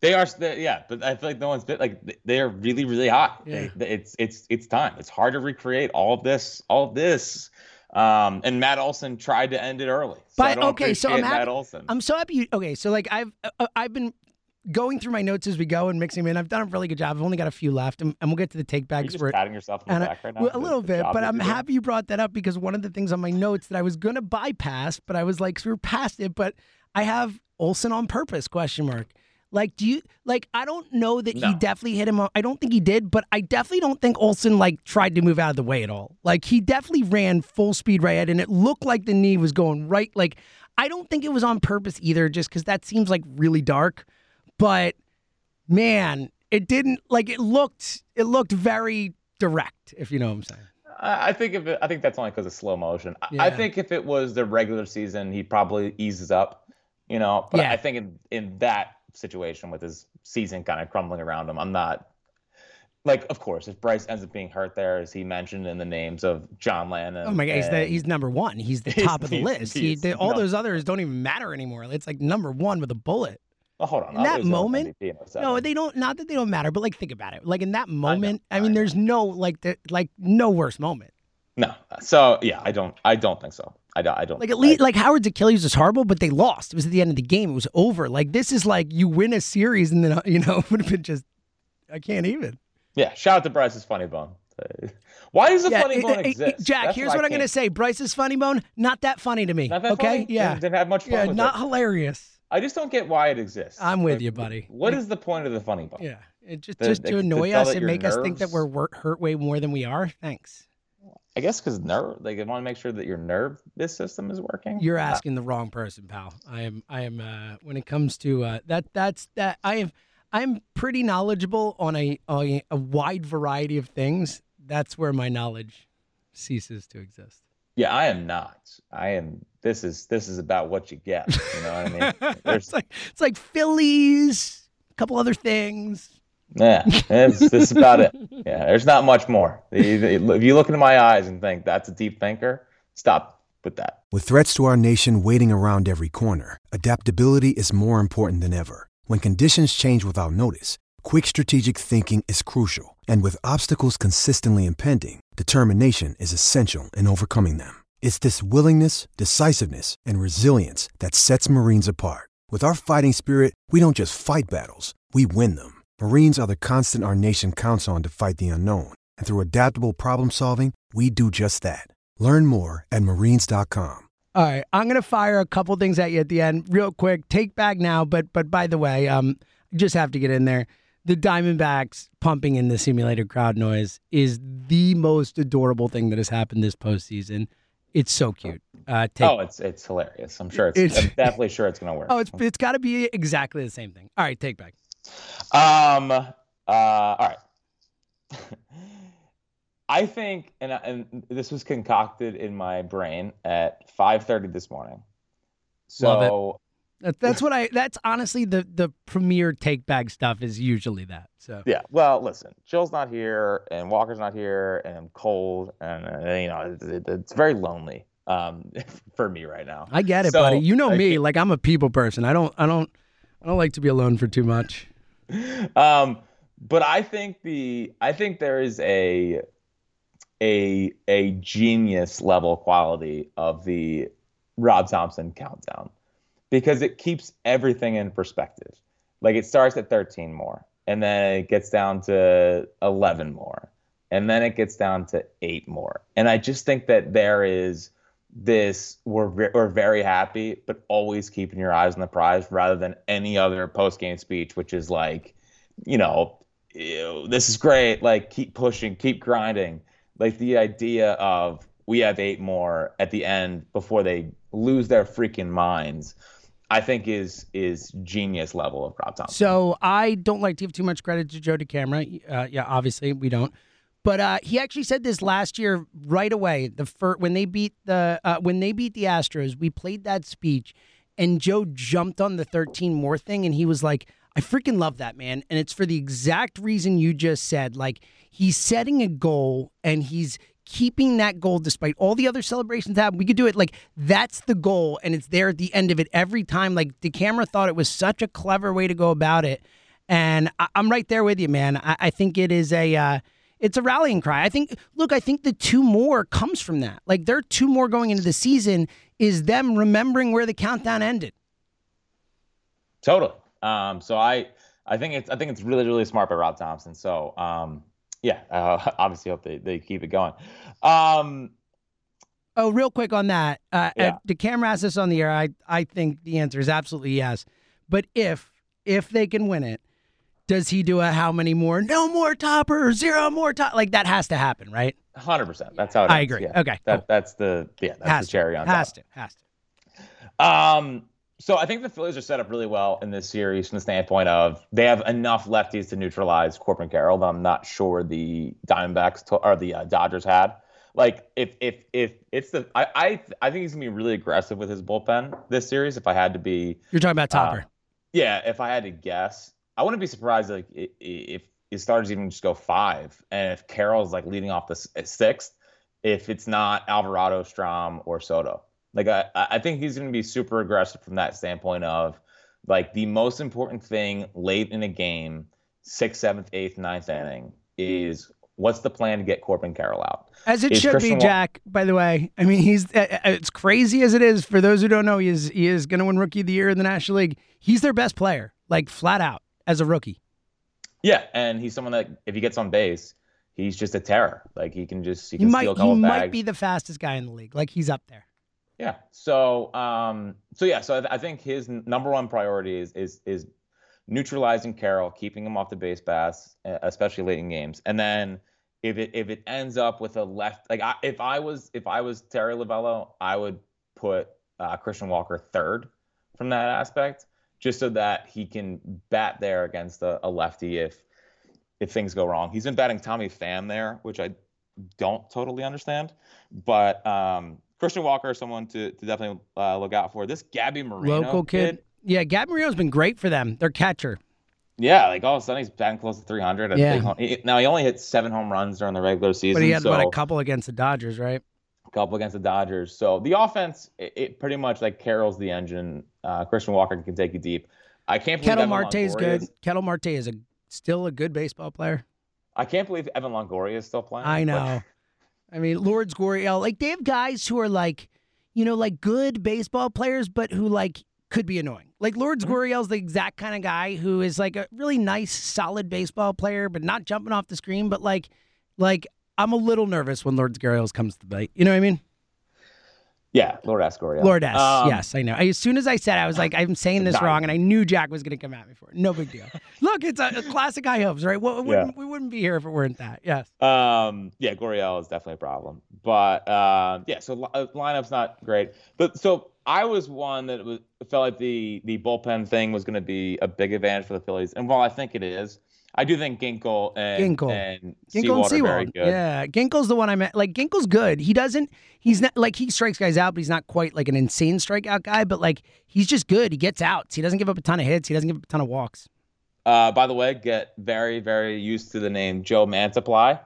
S2: They are, yeah, but I feel like no one's been like they are really, really high.
S3: Yeah.
S2: It's it's it's time. It's hard to recreate all of this, all of this. Um, and Matt Olson tried to end it early. So
S3: But okay, so I'm happy.
S2: Matt Olson.
S3: I'm so happy. You, okay, so like I've uh, I've been going through my notes as we go and mixing them in. I've done a really good job. I've only got a few left, and, and we'll get to the take
S2: Are you
S3: backs
S2: just
S3: where
S2: patting yourself in the back right now.
S3: a little bit, but I'm happy you brought that up because one of the things on my notes that I was gonna bypass, but I was like, so we're past it. But I have Olson on purpose? Question mark. Like, do you like? I don't know that he definitely hit him. I don't think he did, but I definitely don't think Olson like tried to move out of the way at all. Like, he definitely ran full speed right ahead, and it looked like the knee was going right. Like, I don't think it was on purpose either, just because that seems like really dark. But man, it didn't like it looked. It looked very direct, if you know what I'm saying.
S2: I I think if it, I think that's only because of slow motion. I- I think if it was the regular season, he probably eases up, you know. But
S3: Yeah.
S2: I think in in that situation with his season kind of crumbling around him, I'm not like. Of course, if Bryce ends up being hurt there, as he mentioned in the names of John Lennon.
S3: Oh my god, he's the, he's number one. He's the top of the list. He, the, all
S2: no.
S3: those others don't even matter anymore. It's like number one with a bullet.
S2: Oh, hold on.
S3: in that moment-
S2: in
S3: No, they don't. Not that they don't matter, but like think about it. Like in that moment, I,
S2: I
S3: mean,
S2: know.
S3: there's no like the like no worse moment.
S2: No. So yeah, I don't. I don't think so. I don't. I don't.
S3: Like at
S2: I-
S3: least like Howard's Achilles was horrible, but they lost. It was at the end of the game. It was over. Like this is like you win a series and then you know it would have been just. I can't even.
S2: Yeah. Shout out to Bryce's funny bone. Uh, Why does the
S3: Yeah,
S2: funny
S3: it-
S2: bone
S3: it- it-
S2: exist?
S3: Jack,
S2: That's
S3: here's what I'm gonna say. Bryce's funny bone, not that funny to me.
S2: Not that
S3: okay,
S2: funny?
S3: yeah,
S2: Didn't, have much fun
S3: yeah, not hilarious.
S2: I just don't get why it exists.
S3: I'm with
S2: Like,
S3: you, buddy.
S2: What
S3: Like-
S2: is the point of the funny bone?
S3: Yeah, it just
S2: The-
S3: just to
S2: to
S3: annoy us and make us think that we're hurt way more than we are. Thanks.
S2: I guess because nerve, like, I want to make sure that your nervous system is working.
S3: You're
S2: Uh,
S3: asking the wrong person, pal. I am. I am. Uh, when it comes to uh, that, that's that. I am. I'm pretty knowledgeable on a, a a wide variety of things. That's where my knowledge ceases to exist.
S2: Yeah, I am not. I am. This is this is about what you get. You know what I mean? There's,
S3: it's like it's like Phillies, a couple other things.
S2: Yeah, this is about it. Yeah, there's not much more. If you look into my eyes and think that's a deep thinker, stop with that.
S4: With threats to our nation waiting around every corner, adaptability is more important than ever. When conditions change without notice, quick strategic thinking is crucial. And with obstacles consistently impending, determination is essential in overcoming them. It's this willingness, decisiveness, and resilience that sets Marines apart. With our fighting spirit, we don't just fight battles, we win them. Marines are the constant our nation counts on to fight the unknown. And through adaptable problem solving, we do just that. Learn more at marines.com.
S3: All right, I'm gonna fire a couple things at you at the end, real quick. Take back now, but but by the way, um, just have to get in there. The Diamondbacks pumping in the simulated crowd noise is the most adorable thing that has happened this postseason. It's so cute. Uh, take,
S2: oh, it's it's hilarious. I'm sure it's,
S3: It's-
S2: I'm definitely sure it's gonna work.
S3: oh, it's it's got to be exactly the same thing. All right, take back.
S2: Um. Uh. All right. I think, and and this was concocted in my brain at 5:30 this morning.
S3: Love it.
S2: So
S3: that's what I. That's honestly the the premier take back stuff is usually that. So
S2: yeah. Well, listen, Jill's not here, and Walker's not here, and I'm cold, and uh, you know it, it- it's very lonely um for me right now.
S3: I get it,
S2: So,
S3: buddy. You know
S2: I
S3: me.
S2: can't-
S3: Like I'm a people person. I don't. I don't. I don't like to be alone for too much.
S2: um, but I think the I think there is a a a genius level quality of the Rob Thomson countdown because it keeps everything in perspective. Like it starts at 13 more, and then it gets down to 11 more, and then it gets down to eight more. And I just think that there is this we're we're very happy, but always keeping your eyes on the prize rather than any other post game speech, which is like, you know, "Ew, this is great. Like keep pushing, keep grinding. Like the idea of we have eight more at the end before they lose their freaking minds. I think is is genius level of Rob Thomson.
S3: So I don't like to give too much credit to Joe DeCamara. Uh, yeah, obviously we don't. But uh, he actually said this last year right away. The fir- when they beat the uh, when they beat the Astros, we played that speech, and Joe jumped on the 13 more thing, and he was like, "I freaking love that man," and it's for the exact reason you just said. Like he's setting a goal, and he's keeping that goal despite all the other celebrations happen. We could do it like that's the goal, and it's there at the end of it every time. Like DeCamara thought it was such a clever way to go about it, and I- I'm right there with you, man. I, I think it is a. Uh, it's a rallying cry. I think. Look, I think the two more comes from that. Like their two more going into the season is them remembering where the countdown ended.
S2: Totally. Um, so I I think it's I think it's really really smart by Rob Thomson. So um, yeah, uh, obviously hope they, they keep it going. Um,
S3: Oh, real quick on that. Uh,
S2: Yeah.
S3: uh, DeCamara asked this on the air. I I think the answer is absolutely yes. But if if they can win it, does he do a how many more? No more topper, zero more top. Like that has to happen, right?
S2: hundred percent. That's how it
S3: I
S2: is,
S3: agree.
S2: yeah.
S3: Okay,
S2: That
S3: cool.
S2: that's the yeah that's
S3: has
S2: the cherry
S3: to,
S2: on
S3: has
S2: top.
S3: to, has to.
S2: Um, so I think the Phillies are set up really well in this series from the standpoint of they have enough lefties to neutralize Corbin Carroll that I'm not sure the Diamondbacks to, or the uh, Dodgers had. Like if if if it's the I, I I think he's gonna be really aggressive with his bullpen this series. If I had to be
S3: You're talking about topper.
S2: Uh, yeah, if I had to guess, I wouldn't be surprised like if his starters even just go five, and if Carroll's like leading off the uh, sixth, if it's not Alvarado, Strahm, or Soto. Like I, I think he's going to be super aggressive from that standpoint of like the most important thing late in a game, sixth, seventh, eighth, ninth inning is what's the plan to get Corbin Carroll out.
S3: As it
S2: is
S3: should
S2: Christian
S3: be, Jack. By the way, I mean he's it's crazy as it is. For those who don't know, he is he is going to win Rookie of the Year in the National League. He's their best player, like flat out as a rookie.
S2: Yeah, and he's someone that if he gets on base, he's just a terror. Like he can just he
S3: He
S2: can
S3: might he might be the fastest guy in the league. Like he's up there.
S2: Yeah. So, um, so yeah. So I, th- I think his n- number one priority is is is neutralizing Carroll, keeping him off the base pass, uh, especially late in games. And then if it if it ends up with a left, like I, if I was if I was Torey Lovullo, I would put uh, Christian Walker third from that aspect, just so that he can bat there against a, a lefty if if things go wrong. He's been batting Tommy Pham there, which I don't totally understand. But um, Christian Walker is someone to, to definitely uh, look out for. This Gabby Moreno
S3: Local kid. Yeah, Gabby Moreno's been great for them. Their catcher.
S2: yeah, like all of a sudden he's batting close to 300.
S3: Yeah.
S2: he- now he only hit seven home runs during the regular season.
S3: But he had
S2: so
S3: what a couple against the Dodgers, right?
S2: a couple against the Dodgers. So the offense, it, it pretty much like Carroll's the engine. Uh, Christian Walker can take you deep. I can't believe Ketel
S3: Marte is good.
S2: is-
S3: Ketel Marte is a still a good baseball player.
S2: I can't believe Evan Longoria is still playing.
S3: I
S2: but-
S3: know. I mean, Lords Gurriel, like they have guys who are like, you know, like good baseball players, but who like could be annoying. Like Lords
S2: Mm-hmm.
S3: The exact kind of guy who is like a really nice, solid baseball player, but not jumping off the screen. But like, Like I'm a little nervous when Lords Gurriel comes to the bite. You know what I mean?
S2: Yeah, Lord S. Gurriel.
S3: Lord S.
S2: Um,
S3: yes, I know. I, as soon as I said, it, I was like, I'm saying this wrong, and I knew Jack was going to come at me for it. No big deal. Look, it's a, a classic high hopes, right? We, we,
S2: Yeah.
S3: wouldn't, we wouldn't be here if it weren't that. Yes.
S2: Um, yeah, Gurriel is definitely a problem, but um, yeah, so li- uh, lineup's not great. But so I was one that was felt like the the bullpen thing was going to be a big advantage for the Phillies, and while I think it is, I do think Ginkel and
S3: Ginkel.
S2: and
S3: Ginkel
S2: Sewald
S3: and
S2: are very good.
S3: Yeah, Ginkel's the one I meant. Like Ginkel's good. He doesn't. He's not like he strikes guys out, but he's not quite like an insane strikeout guy. But like he's just good. He gets outs. He doesn't give up a ton of hits. He doesn't give up a ton of walks.
S2: Uh, by the way, get very very used to the name Joe Mantiply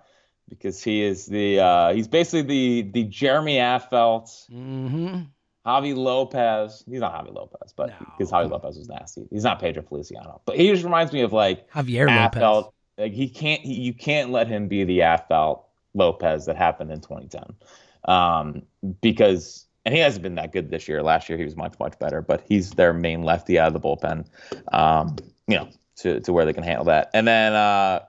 S2: because he is the uh, he's basically the the Jeremy Affeldt,
S3: Mm-hmm.
S2: Javi Lopez. He's not Javi Lopez, but
S3: No.
S2: because Javi Lopez was nasty. He's not Pedro Feliciano, but he just reminds me of like
S3: Javier Lopez.
S2: Like he can't, he, you can't let him be the Affeldt Lopez that happened in 2010, um, because and he hasn't been that good this year. Last year he was much much better, but he's their main lefty out of the bullpen. Um, you know, to to where they can handle that. And then uh,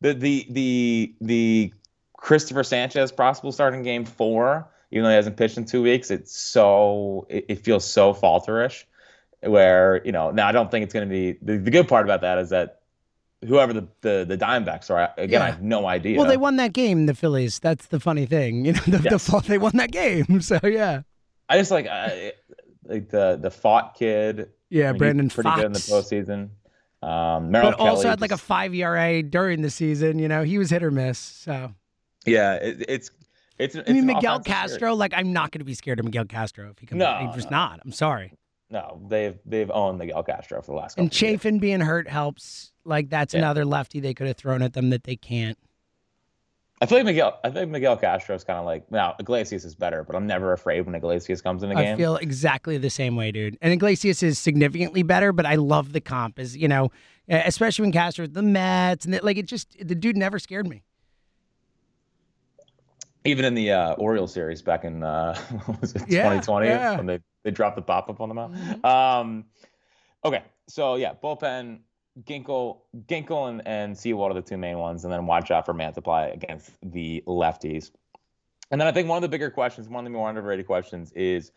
S2: the the the the Christopher Sanchez possible starting game four, even though he hasn't pitched in two weeks, it's so it, it feels so falterish. Where you know now I don't think it's going to be the, the good part about that is that whoever the the, the Diamondbacks are again I have no idea.
S3: Well, they won that game, the Phillies. That's the funny thing. You know, the, the
S2: Yes.
S3: fault they won that game. So yeah,
S2: I just like I, like the the Pfaadt kid.
S3: yeah.
S2: I mean,
S3: Brandon
S2: pretty
S3: Fox.
S2: good in the postseason. Um, Merrill
S3: but also
S2: Kelly
S3: had like a
S2: just-
S3: five ERA during the season. You know, he was hit or miss. So
S2: yeah. It, it's it's.
S3: I mean, Miguel. Castro. Like, I'm not going to be scared of Miguel Castro if he comes.
S2: No,
S3: I'm just
S2: no.
S3: not. I'm sorry.
S2: No, they've they've owned Miguel Castro for the last couple
S3: And
S2: of years.
S3: Chafin being hurt helps. Like, that's
S2: Yeah.
S3: another lefty they could have thrown at them that they can't.
S2: I feel like Miguel. I think Miguel Castro is kind of like now Iglesias is better, but I'm never afraid when Iglesias comes in the game.
S3: I feel exactly the same way, dude. And Iglesias is significantly better, but I love the comp. Is you know, especially when Castro the Mets and it, like it just the dude never scared me.
S2: Even in the uh, Orioles series back in uh, was it
S3: Yeah,
S2: 2020
S3: yeah.
S2: when they they dropped the pop up on the mound.
S3: Mm-hmm.
S2: Um, okay, so yeah, bullpen. Ginkel, Ginkel, and, and Sewald are the two main ones, and then watch out for Mantiply against the lefties. And then I think one of the bigger questions, one of the more underrated questions, is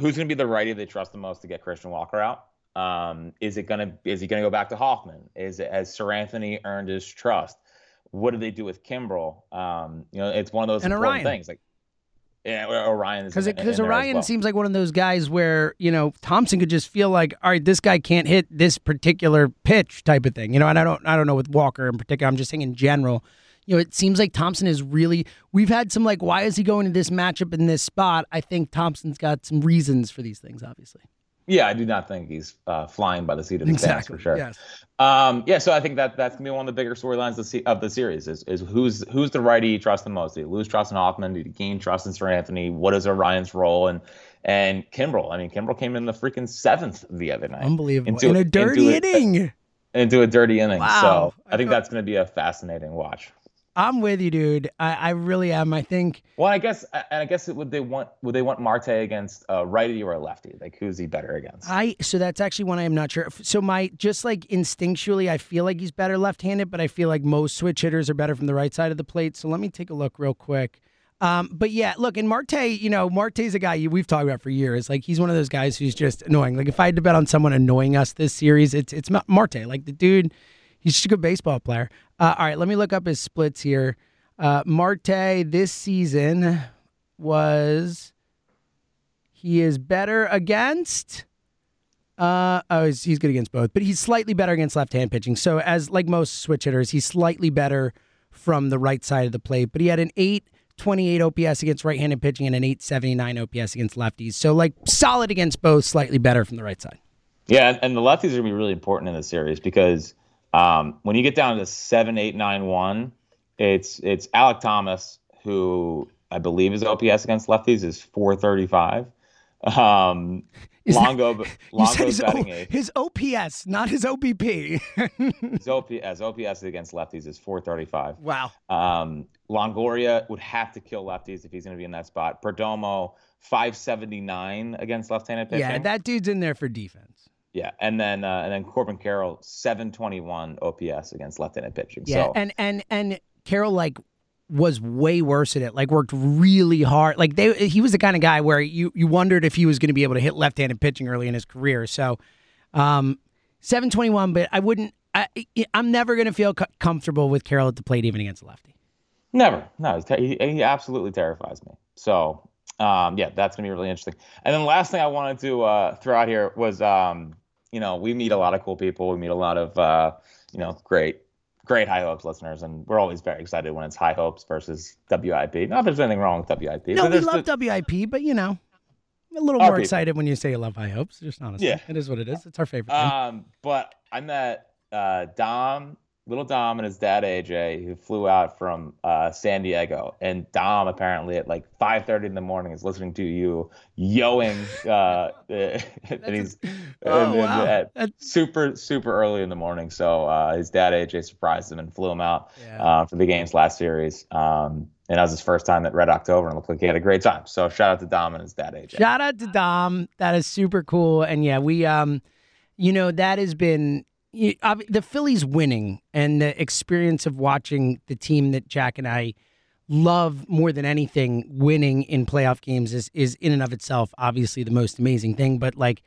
S2: who's going to be the righty they trust the most to get Christian Walker out? Um, is it going to is he going to go back to Hoffman? Is it has Seranthony earned his trust? What do they do with Kimbrel? Um, you know, it's one of those
S3: And
S2: important
S3: Orion.
S2: things. Like, yeah, Orion is
S3: Because because Orion
S2: well.
S3: seems like one of those guys where you know Thomson could just feel like, all right, this guy can't hit this particular pitch type of thing, you know. And I don't I don't know with Walker in particular. I'm just saying in general. You know, it seems like Thomson is really. We've had some like, why is he going to this matchup in this spot? I think Thomson's got some reasons for these things, obviously.
S2: Yeah, I do not think he's uh, flying by the seat of his pants for sure.
S3: Yes.
S2: Um, yeah, so I think that that's gonna be one of the bigger storylines of the of the series is is who's who's the righty you trust the most? Do you lose trust in Hoffman? Do you gain trust in Seranthony? What is Orion's role? And and Kimbrel. I mean, Kimbrel came in the freaking seventh the other night.
S3: Unbelievable.
S2: Into-
S3: in a dirty
S2: into a-
S3: inning.
S2: into a dirty inning.
S3: Wow.
S2: So
S3: I
S2: think that's going to be a fascinating watch.
S3: I'm with you, dude. I, I really am. I think
S2: Well, I guess, and I guess it, would they want would they want Marte against a righty or a lefty? Like who's he better against?
S3: I so that's actually one I am not sure. So my just like instinctually, I feel like he's better left-handed, but I feel like most switch hitters are better from the right side of the plate. So let me take a look real quick. Um, but yeah, look, and Marte, you know, Marte's a guy we've talked about for years. Like he's one of those guys who's just annoying. Like if I had to bet on someone annoying us this series, it's it's Marte. Like the dude, he's just a good baseball player. Uh, all right, let me look up his splits here. Uh, Marte this season was he is better against. Uh, oh, he's, he's good against both, but he's slightly better against left-hand pitching. So, as like most switch hitters, he's slightly better from the right side of the plate. But he had an 828 OPS against right-handed pitching and an 879 OPS against lefties. So, like solid against both, slightly better from the right side.
S2: Yeah, and, the lefties are gonna be really important in this series because um, when you get down to seven, eight, nine, one, it's it's Alek Thomas who I believe his OPS against lefties is four thirty five. Um,
S3: Is that-
S2: Longo,
S3: You
S2: Longo's
S3: his,
S2: batting
S3: O-
S2: eighth.
S3: his OPS, not his OBP.
S2: His OPS, OPS against lefties is four thirty five.
S3: wow.
S2: Um, Longoria would have to kill lefties if he's going to be in that spot. Perdomo, 579 against left-handed pitching.
S3: Yeah, that dude's in there for defense.
S2: Yeah, and then uh, and then Corbin Carroll, 721 OPS against left-handed pitching.
S3: Yeah,
S2: so
S3: and and and Carroll like was way worse at it. Like worked really hard. Like they he was the kind of guy where you you wondered if he was going to be able to hit left-handed pitching early in his career. So um 721 but I wouldn't I, I'm never going to feel co- comfortable with Carroll at the plate even against a lefty.
S2: Never. No, he, he absolutely terrifies me. So, um, yeah, that's going to be really interesting. And then the last thing I wanted to uh, throw out here was, um, you know, we meet a lot of cool people. We meet a lot of, uh, you know, great, great High Hopes listeners. And we're always very excited when it's High Hopes versus WIP. Not that there's anything wrong with WIP.
S3: No, we love the, WIP, but, you know, a little more people. excited when you say you love High Hopes. Just honestly. Yeah. It is what it is. It's our favorite thing.
S2: Um, but I met uh, Dom little Dom and his dad AJ, who flew out from uh, San Diego, and Dom apparently at like 5:30 in the morning is listening to you yoing, uh, and he's oh, and, wow. super super early in the morning. So uh, his dad AJ surprised him and flew him out yeah. Uh, for the game's last series. Um, and that was his first time at Red October, and looked like he had a great time. So shout out to Dom and his dad AJ.
S3: Shout out to Dom. That is super cool. And yeah, we um, you know, that has been you, the Phillies winning and the experience of watching the team that Jack and I love more than anything winning in playoff games is is in and of itself obviously the most amazing thing. But like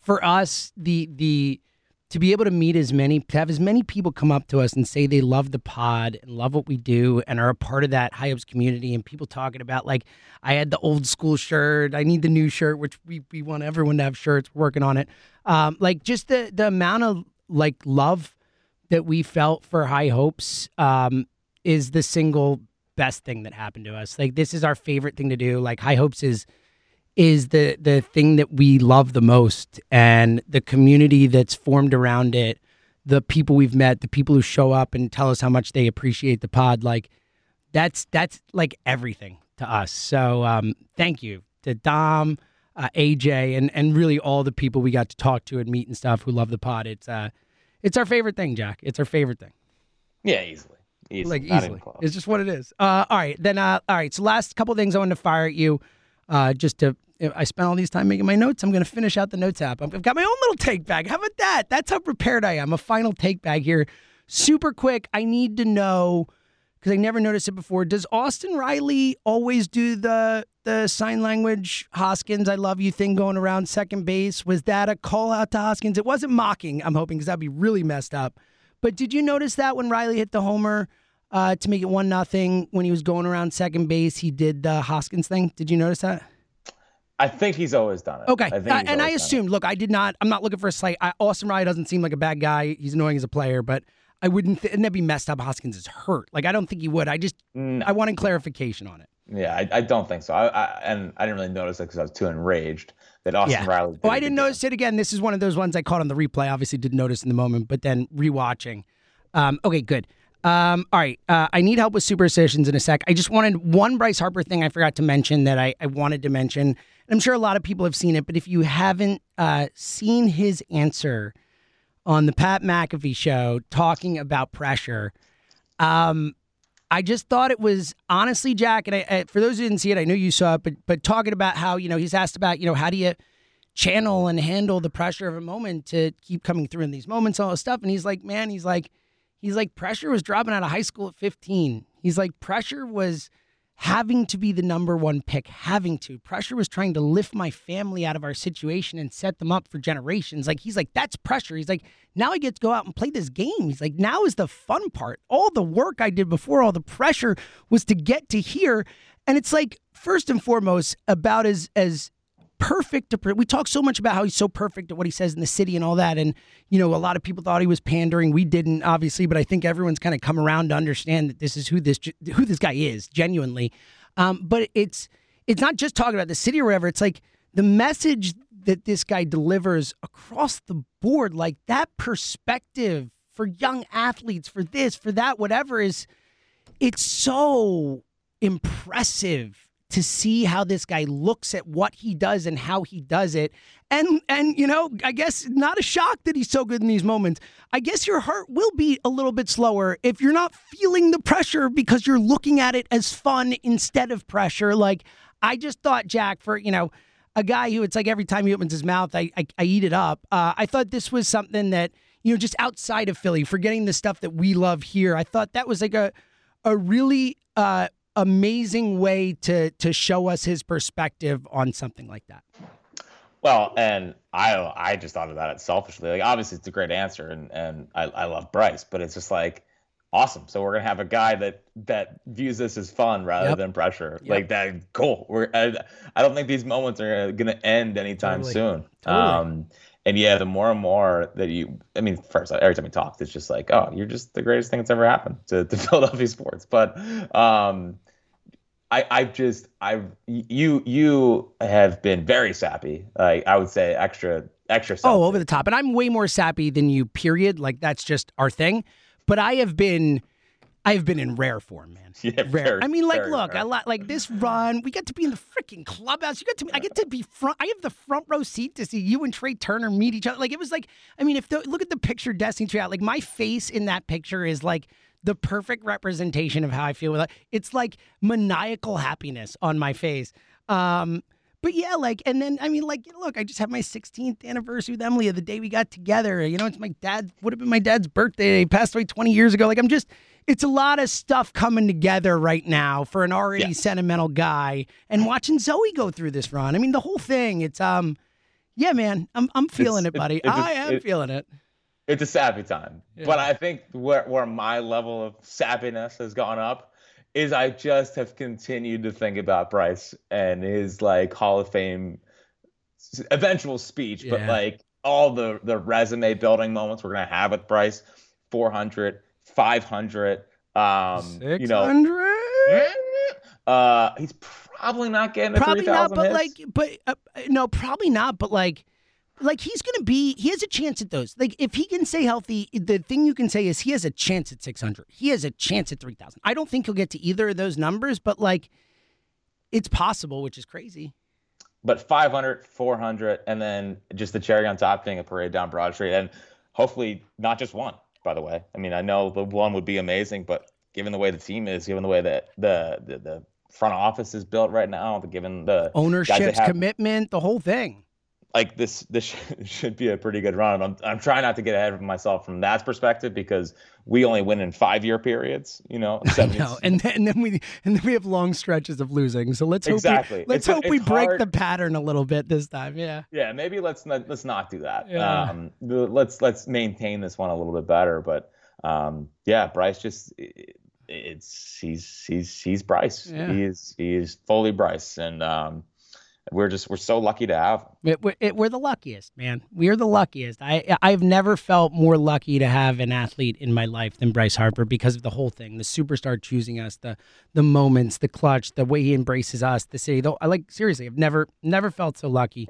S3: for us the the to be able to meet as many to have as many people come up to us and say they love the pod and love what we do and are a part of that High Hopes community and people talking about like I had the old school shirt I need the new shirt which we, we want everyone to have shirts working on it. Um, like just the the amount of like love that we felt for High Hopes um, is the single best thing that happened to us. Like this is our favorite thing to do. Like High Hopes is is the the thing that we love the most and the community that's formed around it, the people we've met, the people who show up and tell us how much they appreciate the pod like that's that's like everything to us. So um, thank you to Dom uh, AJ, and and really all the people we got to talk to and meet and stuff who love the pod. It's uh, it's our favorite thing, Jack. It's our favorite thing.
S2: Yeah, easily.
S3: Easily. Like easily, it's just what it is. Uh, all right, then. Uh, all right. So last couple things I wanted to fire at you, uh, just to. I spent all these time making my notes. I'm going to finish out the notes app. I've got my own little take bag. How about that? That's how prepared I am. A final take bag here, super quick. I need to know because I never noticed it before. Does Austin Riley always do the the sign language Hoskins I love you thing going around second base? Was that a call out to Hoskins? It wasn't mocking. I'm hoping because that'd be really messed up. But did you notice that when Riley hit the homer uh, to make it one nothing when he was going around second base, he did the Hoskins thing? Did you notice that?
S2: I think he's always done it.
S3: Okay, I uh, and I assumed. Look, I did not. I'm not looking for a slight. I, Austin Riley doesn't seem like a bad guy. He's annoying as a player, but I wouldn't. Th- and that'd be messed up. Hoskins is hurt. Like I don't think he would. I just no. I wanted clarification on it.
S2: Yeah, I, I don't think so. I, I, and I didn't really notice it because I was too enraged that Austin yeah. Riley.
S3: Oh, I didn't notice it again. This is one of those ones I caught on the replay. Obviously, didn't notice in the moment, but then rewatching. Um, okay, good. Um, all right, uh, I need help with superstitions in a sec. I just wanted one Bryce Harper thing I forgot to mention that I, I wanted to mention. I'm sure a lot of people have seen it, but if you haven't uh, seen his answer on the Pat McAfee show talking about pressure. Um, I just thought it was honestly, Jack, and I, I, for those who didn't see it, I know you saw it, but but talking about how you know he's asked about you know how do you channel and handle the pressure of a moment to keep coming through in these moments, all this stuff, and he's like, man, he's like, he's like, pressure was dropping out of high school at 15. He's like, pressure was having to be the number one pick, having to. Pressure was trying to lift my family out of our situation and set them up for generations. Like, he's like, that's pressure. He's like, now I get to go out and play this game. He's like, now is the fun part. All the work I did before, all the pressure was to get to here. And it's like, first and foremost, about as, as, perfect to we talk so much about how he's so perfect at what he says in the city and all that and you know a lot of people thought he was pandering. We didn't obviously but i think everyone's kind of come around to understand that this is who this who this guy is genuinely. Um, but it's it's not just talking about the city or whatever it's like the message that this guy delivers across the board like that perspective for young athletes for this for that whatever is it's so impressive to see how this guy looks at what he does and how he does it. And and you know, I guess not a shock that he's so good in these moments. I guess your heart will beat a little bit slower if you're not feeling the pressure because you're looking at it as fun instead of pressure. Like I just thought Jack for, you know, a guy who it's like every time he opens his mouth, I I, I eat it up. Uh, I thought this was something that you know, just outside of Philly, forgetting the stuff that we love here. I thought that was like a a really uh, amazing way to to show us his perspective on something like that.
S2: Well, and I I just thought of that selfishly. Like obviously it's a great answer, and and I, I love Bryce, but it's just like awesome. So we're gonna have a guy that that views this as fun rather
S3: Yep.
S2: than pressure.
S3: Yep.
S2: Like that, cool. We're I, I don't think these moments are gonna end anytime
S3: Totally.
S2: soon.
S3: Totally.
S2: Um, and yeah, the more and more that you, I mean, first every time we talked, it's just like, oh, you're just the greatest thing that's ever happened to, to Philadelphia sports. But um, I, I've just, I've, you, you have been very sappy. Like I would say, extra, extra. Sappy.
S3: Oh, over the top. And I'm way more sappy than you, period. Like that's just our thing. But I have been I have been in rare form, man.
S2: Yeah,
S3: rare.
S2: very,
S3: I mean, like, look,
S2: rare.
S3: I li- like this run. We got to be in the freaking clubhouse. You get to, I get to be front. I have the front row seat to see you and Trea Turner meet each other. Like it was like, I mean, if the, look at the picture Destiny Tree out, like my face in that picture is like the perfect representation of how I feel with it. It's like maniacal happiness on my face. Um, but yeah, like, and then I mean, like, look, I just had my 16th anniversary with Emily the day we got together. You know, it's my dad would have been my dad's birthday. He passed away 20 years ago. Like, I'm just, it's a lot of stuff coming together right now for an already
S2: Yeah.
S3: sentimental guy. And watching Zoe go through this run, I mean, the whole thing. It's um, yeah, man, I'm I'm feeling
S2: It's-
S3: it, buddy.
S2: it's-
S3: I am feeling it.
S2: it's a sappy time. But I think where where my level of sappiness has gone up is I just have continued to think about Bryce and his like Hall of Fame eventual speech, but like all the the resume building moments we're gonna have with Bryce, 400, 500, um, you know,
S3: 600?
S2: uh, he's probably not getting
S3: probably not but
S2: hits.
S3: like but uh, no probably not but like like he's gonna be he has a chance at those. Like if he can stay healthy the thing you can say is he has a chance at 600 he has a chance at 3000 i don't think he'll get to either of those numbers but like it's possible which is crazy.
S2: But 500, 400, and then just the cherry on top being a parade down Broad Street, and hopefully not just one. By the way, I mean I know the one would be amazing, but given the way the team is, given the way that the the, the front office is built right now, given the
S3: ownership's
S2: have,
S3: commitment the whole thing
S2: like this this should be a pretty good run. I'm I'm trying not to get ahead of myself from that perspective because we only win in five year periods, you know. 70
S3: no and then, and then we and then we have long stretches of losing so let's hope
S2: Exactly.
S3: we, let's
S2: It's-
S3: hope we
S2: it's
S3: break
S2: hard-
S3: the pattern a little bit this time yeah
S2: Yeah, maybe let's not let's not do that.
S3: Yeah.
S2: Um, let's let's maintain this one a little bit better. But um, yeah, Bryce just it, it's he's he's he's Bryce.
S3: Yeah.
S2: He is he is fully Bryce, and um, we're just we're so lucky to have.
S3: It, we're, it, we're the luckiest, man. We're the luckiest. I I've never felt more lucky to have an athlete in my life than Bryce Harper because of the whole thing, the superstar choosing us, the the moments, the clutch, the way he embraces us, the city. Though I like seriously, I've never never felt so lucky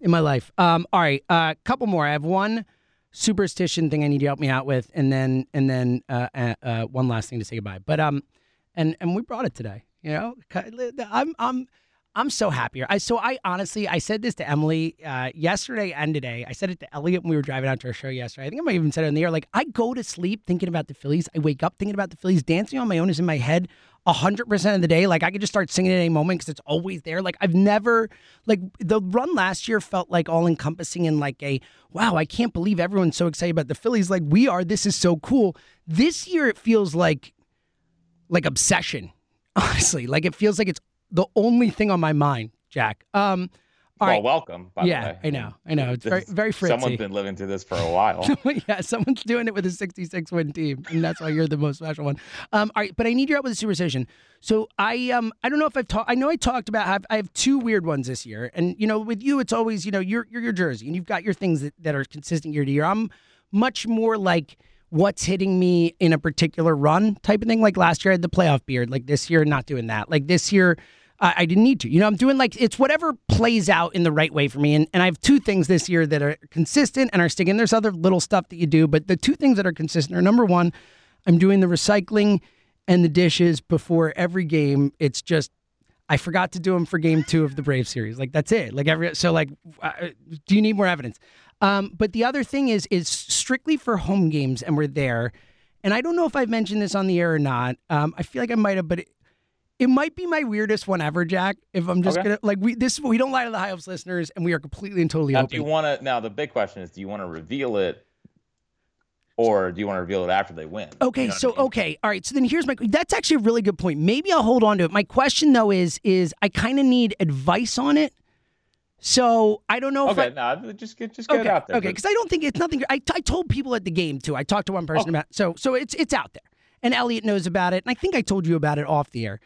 S3: in my life. Um, all right, a uh, couple more. I have one superstition thing I need you to help me out with, and then and then uh, uh, uh, one last thing to say goodbye. But um, and and we brought it today. You know, I'm I'm I'm so happy. I so I honestly I said this to Emily uh, yesterday and today. I said it to Elliot when we were driving out to our show yesterday. I think I might even said it in the air. Like I go to sleep thinking about the Phillies. I wake up thinking about the Phillies. Dancing on my own is in my head hundred percent of the day. Like I could just start singing at any moment because it's always there. Like I've never like the run last year felt like all encompassing and like a wow. I can't believe everyone's so excited about the Phillies. Like we are. This is so cool. This year it feels like like obsession. Honestly, like it feels like it's the only thing on my mind, Jack. Um, all
S2: well,
S3: right.
S2: welcome. By
S3: yeah,
S2: the way.
S3: I know, I know. It's
S2: This
S3: very, very fritzy.
S2: Someone's been living through this for a while.
S3: yeah, someone's doing it with a 66 win team, and that's why you're the most special one. Um, all right, but I need your help with a superstition. So I um I don't know if I've talked. I know I talked about. I've, I have two weird ones this year, and you know, with you, it's always you know you're you're your jersey, and you've got your things that, that are consistent year to year. I'm much more like what's hitting me in a particular run type of thing. Like last year, I had the playoff beard. Like this year, not doing that. Like this year. I didn't need to. You know, I'm doing like it's whatever plays out in the right way for me. And, and I have two things this year that are consistent and are sticking. There's other little stuff that you do, but the two things that are consistent are number one, I'm doing the recycling and the dishes before every game. It's just I forgot to do them for game two of the Brave series. Like that's it. Like every so like, uh, do you need more evidence? Um, but the other thing is is strictly for home games, and we're there. And I don't know if I've mentioned this on the air or not. Um, I feel like I might have, but it, it might be my weirdest one ever, Jack. If I'm just
S2: Okay.
S3: gonna like we this we don't lie to the high hopes listeners, and we are completely and totally
S2: now,
S3: open.
S2: do you want to? Now, the big question is, do you want to reveal it or do you want to reveal it after they win?
S3: Okay,
S2: You know
S3: so
S2: I mean?
S3: okay, all right. So then here's my. That's actually a really good point. Maybe I'll hold on to it. My question though is, is I kind of need advice on it. So I don't know if
S2: Okay,
S3: I,
S2: no, just get just get
S3: okay,
S2: out there.
S3: okay, because I don't think it's nothing. I, I told people at the game too. I talked to one person
S2: Okay.
S3: about so so it's it's out there, and Elliot knows about it, and I think I told you about it off the air.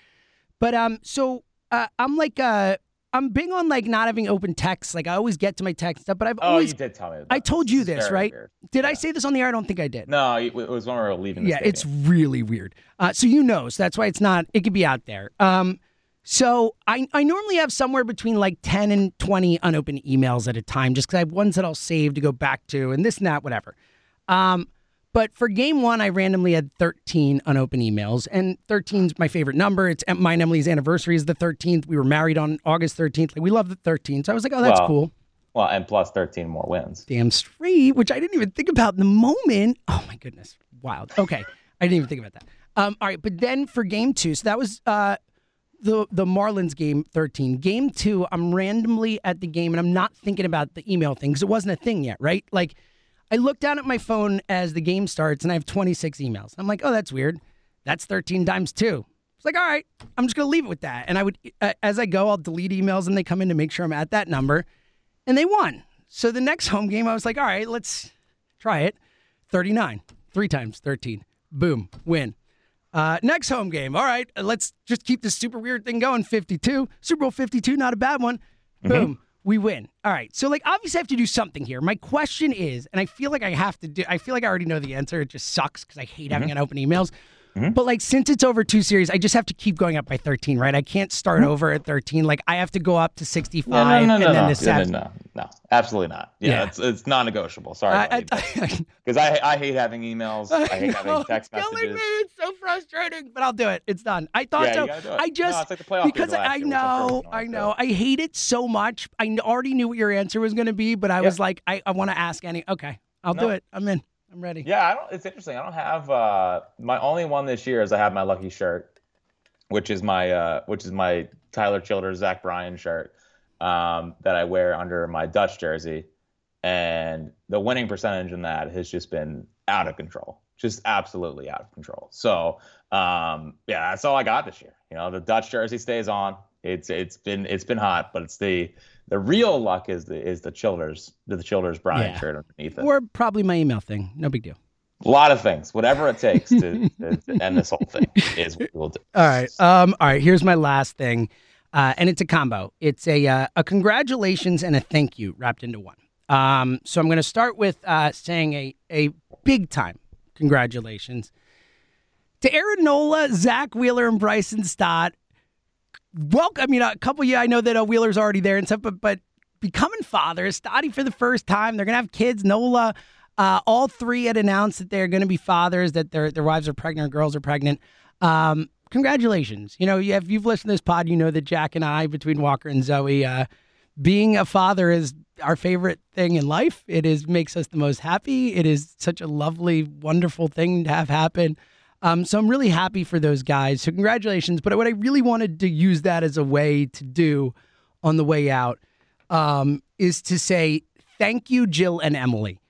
S3: But um, so uh, I'm like uh, I'm big on like not having open text. Like I always get to my text stuff, but I've
S2: Oh,
S3: always
S2: you did tell me. About
S3: I told you this, right?
S2: weird.
S3: Did I say this on the air? I don't think I did.
S2: No, it was when we were leaving.
S3: Yeah, it's really weird. Uh, so you know, so that's why it's not. It could be out there. Um, so I I normally have somewhere between like ten and twenty unopened emails at a time, just because I have ones that I'll save to go back to, and this and that, whatever. Um, but for game one, I randomly had thirteen unopened emails, and 13's my favorite number. It's mine. Emily's anniversary is the thirteenth. We were married on August thirteenth. Like we love the thirteenth. So I was like, oh, that's
S2: Well,
S3: cool.
S2: well, and plus thirteen more wins.
S3: Damn straight, which I didn't even think about in the moment. Oh my goodness, wild. Okay, I didn't even think about that. Um, all right, but then for game two, so that was uh, the the Marlins game thirteen. Game two, I'm randomly at the game and I'm not thinking about the email thing because it wasn't a thing yet, right? Like, I look down at my phone as the game starts and I have 26 emails. I'm like, oh, that's weird. That's 13 times two. It's like, all right, I'm just gonna leave it with that. And I would, uh, as I go, I'll delete emails and they come in to make sure I'm at that number and they won. So the next home game, I was like, all right, let's try it. 39, three times 13. Boom, win. Uh, next home game, all right, uh, let's just keep this super weird thing going. 52, Super Bowl 52, not a bad one. Boom, we win. All right, so like obviously I have to do something here. My question is, and I feel like I have to do, I feel like I already know the answer. It just sucks because I hate having an open emails. Mm-hmm. But like since it's over two series, I just have to keep going up by 13, right? I can't start mm-hmm. over at 13. Like I have to go up to 65
S2: Yeah, no, no,
S3: and
S2: no,
S3: then
S2: no, no, no, no, absolutely not. Yeah,
S3: Yeah.
S2: it's it's non-negotiable. Sorry,
S3: I, I,
S2: because I, I hate having emails. I hate
S3: know,
S2: having text
S3: it's killing
S2: messages.
S3: me. It's so frustrating, but I'll do it. It's done. I thought
S2: Yeah,
S3: so.
S2: you gotta do it.
S3: I
S2: No,
S3: just
S2: like
S3: because I
S2: year,
S3: know, I know, I hate it so much. I already knew what your answer was going to be, but I was like, I, I want to ask any. Okay, I'll do it. I'm in. I'm ready.
S2: Yeah, I don't. It's interesting. I don't have uh my only one this year is I have my lucky shirt, which is my uh which is my Tyler Childers Zach Bryan shirt um that I wear under my Dutch jersey, and the winning percentage in that has just been out of control, just absolutely out of control. So um yeah, that's all I got this year. You know, the Dutch jersey stays on. It's it's been it's been hot, but it's the the real luck is the is the Childers the Childers Bryan
S3: Yeah.
S2: shirt underneath it.
S3: Or probably my email thing. No big deal.
S2: A lot of things, whatever it takes to, to, to end this whole thing is what we'll do.
S3: All right. Um. All right. Here's my last thing, uh, and it's a combo. It's a uh, a congratulations and a thank you wrapped into one. Um. So I'm going to start with uh, saying a a big time congratulations to Aaron Nola, Zack Wheeler, and Bryson Stott. Welcome. I mean, a couple. Yeah, I know that uh, Wheeler's already there and stuff, but but becoming fathers, Stotty for the first time. They're gonna have kids. Nola. Uh, all three had announced that they're to be fathers, that their their wives are pregnant, girls are pregnant. Um, congratulations! You know, you- if you've listened to this pod, you know that Jack and I, between Walker and Zoe, uh, being a father is our favorite thing in life. It is makes us the most happy. It is such a lovely, wonderful thing to have happen. Um, so I'm really happy for those guys. So congratulations. But what I really wanted to use that as a way to do on the way out um, is to say thank you, Jill and Emily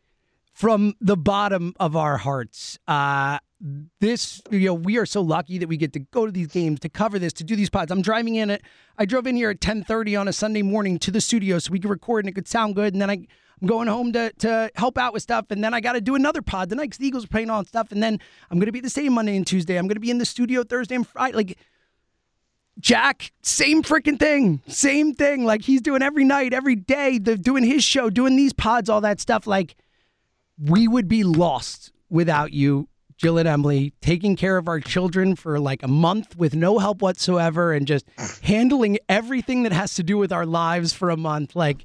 S3: from the bottom of our hearts. Uh, this, you know, we are so lucky that we get to go to these games, to cover this, to do these pods. I'm driving in it. I drove in here at 10:30 on a Sunday morning to the studio so we could record and it could sound good. And then I, I'm going home to to help out with stuff. And then I got to do another pod tonight because the Eagles are playing on stuff. And then I'm going to be the same Monday and Tuesday. I'm going to be in the studio Thursday and Friday. Like. Jack, same freaking thing. Same thing. Like he's doing every night, every day, the, doing his show, doing these pods, all that stuff. Like we would be lost without you, Jill and Emily, taking care of our children for like a month with no help whatsoever and just handling everything that has to do with our lives for a month. Like,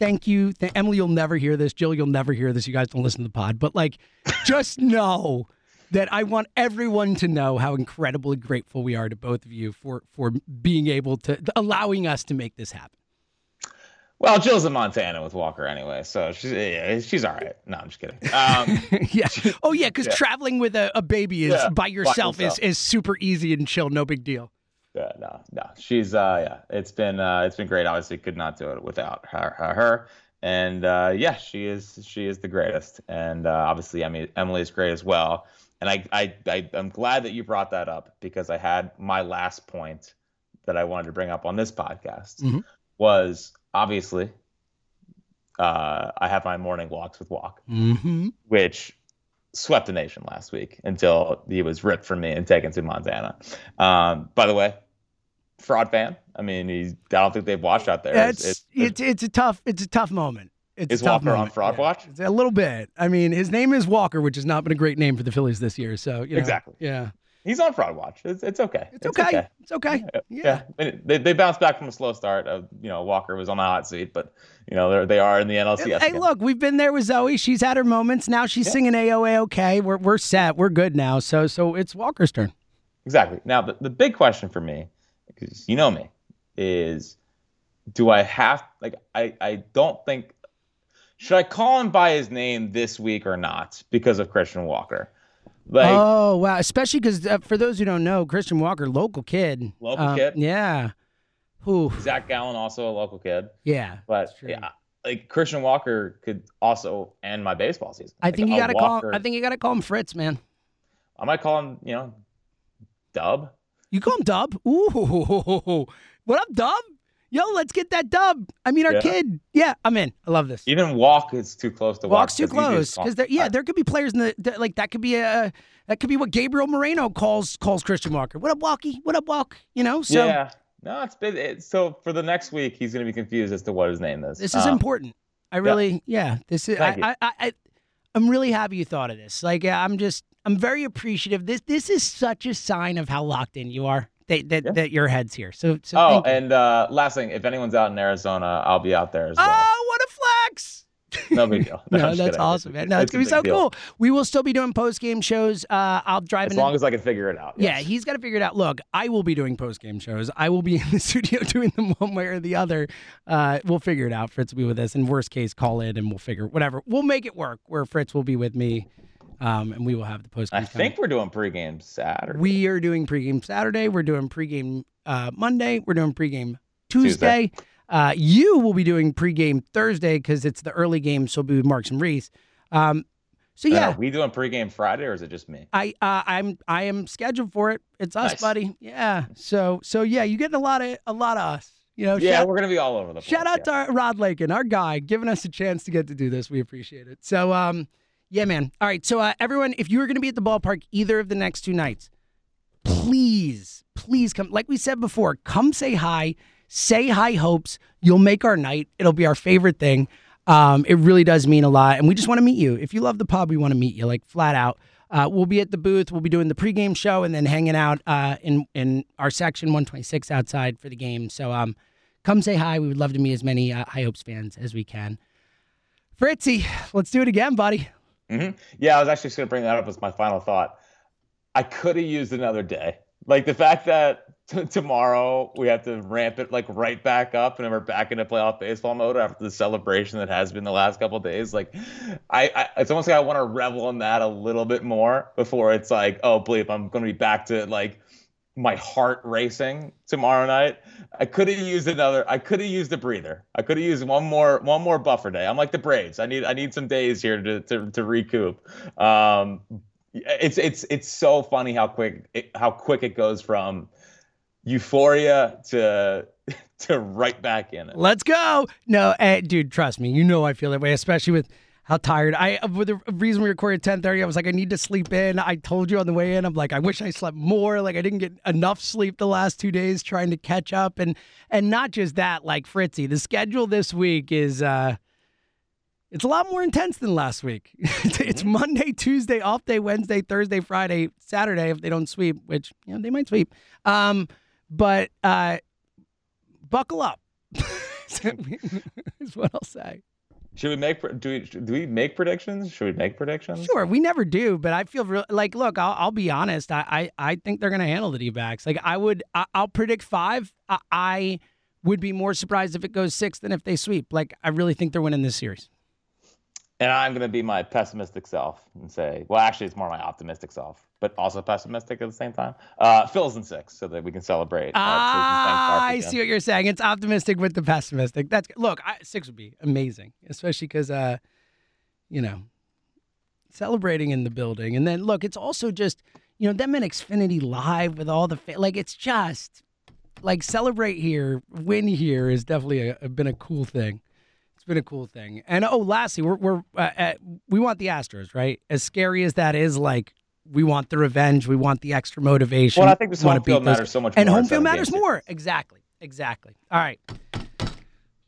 S3: thank you. Th- Emily, you'll never hear this. Jill, you'll never hear this. You guys don't listen to the pod, but like, just know that I want everyone to know how incredibly grateful we are to both of you for for being able to allowing us to make this happen.
S2: Well, Jill's in Montana with Walker anyway, so she's yeah, she's all right. No, I'm just kidding. Um,
S3: yeah. Oh yeah, because
S2: Yeah.
S3: traveling with a, a baby is
S2: Yeah,
S3: by
S2: by
S3: yourself is,
S2: yourself.
S3: is super easy and chill, no big deal.
S2: Yeah, no, no, she's uh, yeah, it's been uh, it's been great. Obviously, could not do it without her. her, her. And uh, yeah, she is she is the greatest, and uh, obviously Emily Emily is great as well. And I, I I I'm glad that you brought that up because I had my last point that I wanted to bring up on this podcast
S3: Mhm.
S2: was obviously uh, I have my morning walks with Walk,
S3: Mm-hmm.
S2: which swept the nation last week until he was ripped from me and taken to Montana. Um, by the way, fraud fan. I mean, he's, I don't think they've watched out there.
S3: It's,
S2: It's-
S3: it's it's a tough it's a tough moment. It's
S2: Is
S3: a tough
S2: Walker on fraud watch?
S3: It's a little bit. I mean, his name is Walker, which has not been a great name for the Phillies this year. So you know,
S2: Exactly.
S3: Yeah,
S2: he's on fraud watch. It's, it's okay.
S3: it's, okay. It's okay.
S2: Yeah.
S3: Yeah.
S2: They, they bounced back from a slow start. Of, you know, Walker was on the hot seat, but you know they are in the NLCS.
S3: Hey,
S2: again.
S3: look, we've been there with Zoe. She's had her moments. Now she's singing AOA. Okay, we're we're set. We're good now. So so it's Walker's turn.
S2: Exactly. Now, the, the big question for me, because you know me, is do I have like I I don't think should I call him by his name this week or not because of Christian Walker? Like
S3: oh wow! Especially because uh, for those who don't know, Christian Walker, local kid.
S2: Local
S3: Um,
S2: kid?
S3: Yeah. Who?
S2: Zac Gallen, also a local kid,
S3: Yeah.
S2: but yeah, like Christian Walker could also end my baseball season.
S3: I
S2: Like,
S3: think you got to call. I think you got to call him Fritz, man.
S2: I might call him, you know, Dub.
S3: You call him Dub? Ooh, what up, Dub? Yo, let's get that Dub. I mean, our
S2: Yeah.
S3: kid. Yeah, I'm in. I love this.
S2: Even Walk is too close to
S3: Walks too
S2: Walk, 'cause you
S3: close because there, yeah, there could be players in the that- like that could be a that could be what Gabriel Moreno calls calls Christian Walker. What up, Walkie? What up, Walk? You know, so
S2: yeah. No, it's been it, so for the next week he's going to be confused as to what his name is.
S3: this is
S2: Um,
S3: important. I really, yeah, this is.
S2: Thank.
S3: I, I, I, I'm really happy you thought of this. Like, yeah, I'm just, I'm very appreciative. This, this is such a sign of how locked in you are. That that,
S2: Yeah.
S3: that your head's here. So, so
S2: Oh, and uh, last thing, if anyone's out in Arizona, I'll be out there as well.
S3: oh, what a flex!
S2: No big deal.
S3: No,
S2: I'm
S3: that's awesome, man. No, it's,
S2: a
S3: gonna be so
S2: deal.
S3: cool. We will still be doing post game shows. Uh, I'll drive
S2: As
S3: in.
S2: long as I can figure it out.
S3: Yeah, he's got to figure it out. Look, I will be doing post game shows. I will be in the studio doing them one way or the other. Uh, we'll figure it out. Fritz will be with us. In worst case, call in and we'll figure whatever. We'll make it work. Where Fritz will be with me, um, and we will have the post.
S2: I think we're doing pregame Saturday.
S3: we are doing pregame Saturday. We're doing pregame uh, Monday. We're doing pregame Tuesday.
S2: Tuesday.
S3: Uh, you will be doing pregame Thursday because it's the early game. So we'll be with Marks and Rhys. Um, so
S2: And
S3: yeah,
S2: Are we doing pregame Friday or is it just me?
S3: I uh, I'm I am scheduled for it. It's us,
S2: Nice.
S3: buddy. Yeah. So so yeah, you getting a lot of a lot of us. You know.
S2: yeah,
S3: shout,
S2: we're gonna be all over the place.
S3: shout out
S2: yeah.
S3: to our, Rod Lakin, our guy, giving us a chance to get to do this. We appreciate it. So um, yeah, man. All right. So uh, everyone, if you are going to be at the ballpark either of the next two nights, please, please come. Like we said before, come say hi. Say hi, hopes. You'll make our night. It'll be our favorite thing. Um, it really does mean a lot, and we just want to meet you. If you love the pub, we want to meet you, like flat out. Uh, we'll be at the booth. We'll be doing the pregame show and then hanging out uh, in in our section 126 outside for the game. So um, come say hi. We would love to meet as many uh, High Hopes fans as we can. Fritzy, let's do it again, buddy.
S2: Mhm. Yeah, I was actually just gonna bring that up as my final thought. I could have used another day. Like the fact that t- tomorrow we have to ramp it like right back up and we're back into playoff baseball mode after the celebration that has been the last couple days. Like, I, I it's almost like I want to revel in that a little bit more before it's like, oh bleep, I'm gonna be back to like my heart racing tomorrow night. I could have used another. I could have used a breather. I could have used one more one more buffer day. I'm like the Braves. I need I need some days here to to, to recoup. Um, it's it's it's so funny how quick it, how quick it goes from euphoria to to right back in it.
S3: Let's go. No, eh, dude, trust me. You know I feel that way, especially with how tired I. With the reason we recorded ten thirty, I was like, I need to sleep in. I told you on the way in, I'm like, I wish I slept more. Like I didn't get enough sleep the last two days, trying to catch up, and and not just that. Like Fritzy, the schedule this week is. uh it's a lot more intense than last week. It's- it's Monday, Tuesday, off day, Wednesday, Thursday, Friday, Saturday if they don't sweep, which you know they might sweep. Um, but uh, buckle up. is what I'll say.
S2: Should we make do we do we make predictions? Should we make predictions?
S3: Sure, we never do, but I feel real like. Look, I'll, I'll be honest. I, I I think they're going to handle the D-backs. Like I would, I, I'll predict five. I, I would be more surprised if it goes six than if they sweep. Like I really think they're winning this series.
S2: And I'm going to be my pessimistic self and say, well, actually, it's more my optimistic self, but also pessimistic at the same time. Uh, Phil's in six so that we can celebrate. Uh,
S3: ah, I see what you're saying. It's optimistic with the pessimistic. That's look, I, six would be amazing, especially because, uh, you know, celebrating in the building, and then look, it's also just you know them in Xfinity Live with all the fa- like, it's just like celebrate here, win here is definitely a, been a cool thing. Been a cool thing. And oh, lastly, we're we're uh, at, we want the Astros, right? As scary as that is, like we want the revenge, we want the extra motivation.
S2: Well, I think this home field matters so much,
S3: and home field matters more. Exactly, exactly. All right.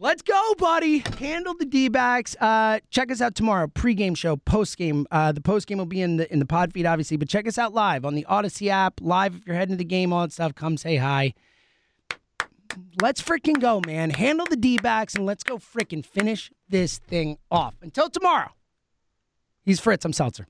S3: Let's go, buddy. Handle the D backs. Uh, check us out tomorrow. Pre-game show, post-game. Uh, the post-game will be in the in the pod feed, obviously, but check us out live on the Audacy app. Live if you're heading to the game, all that stuff. Come say hi let's freaking go, man. Handle the D backs and let's go freaking finish this thing off. Until tomorrow, he's Fritz. I'm Seltzer.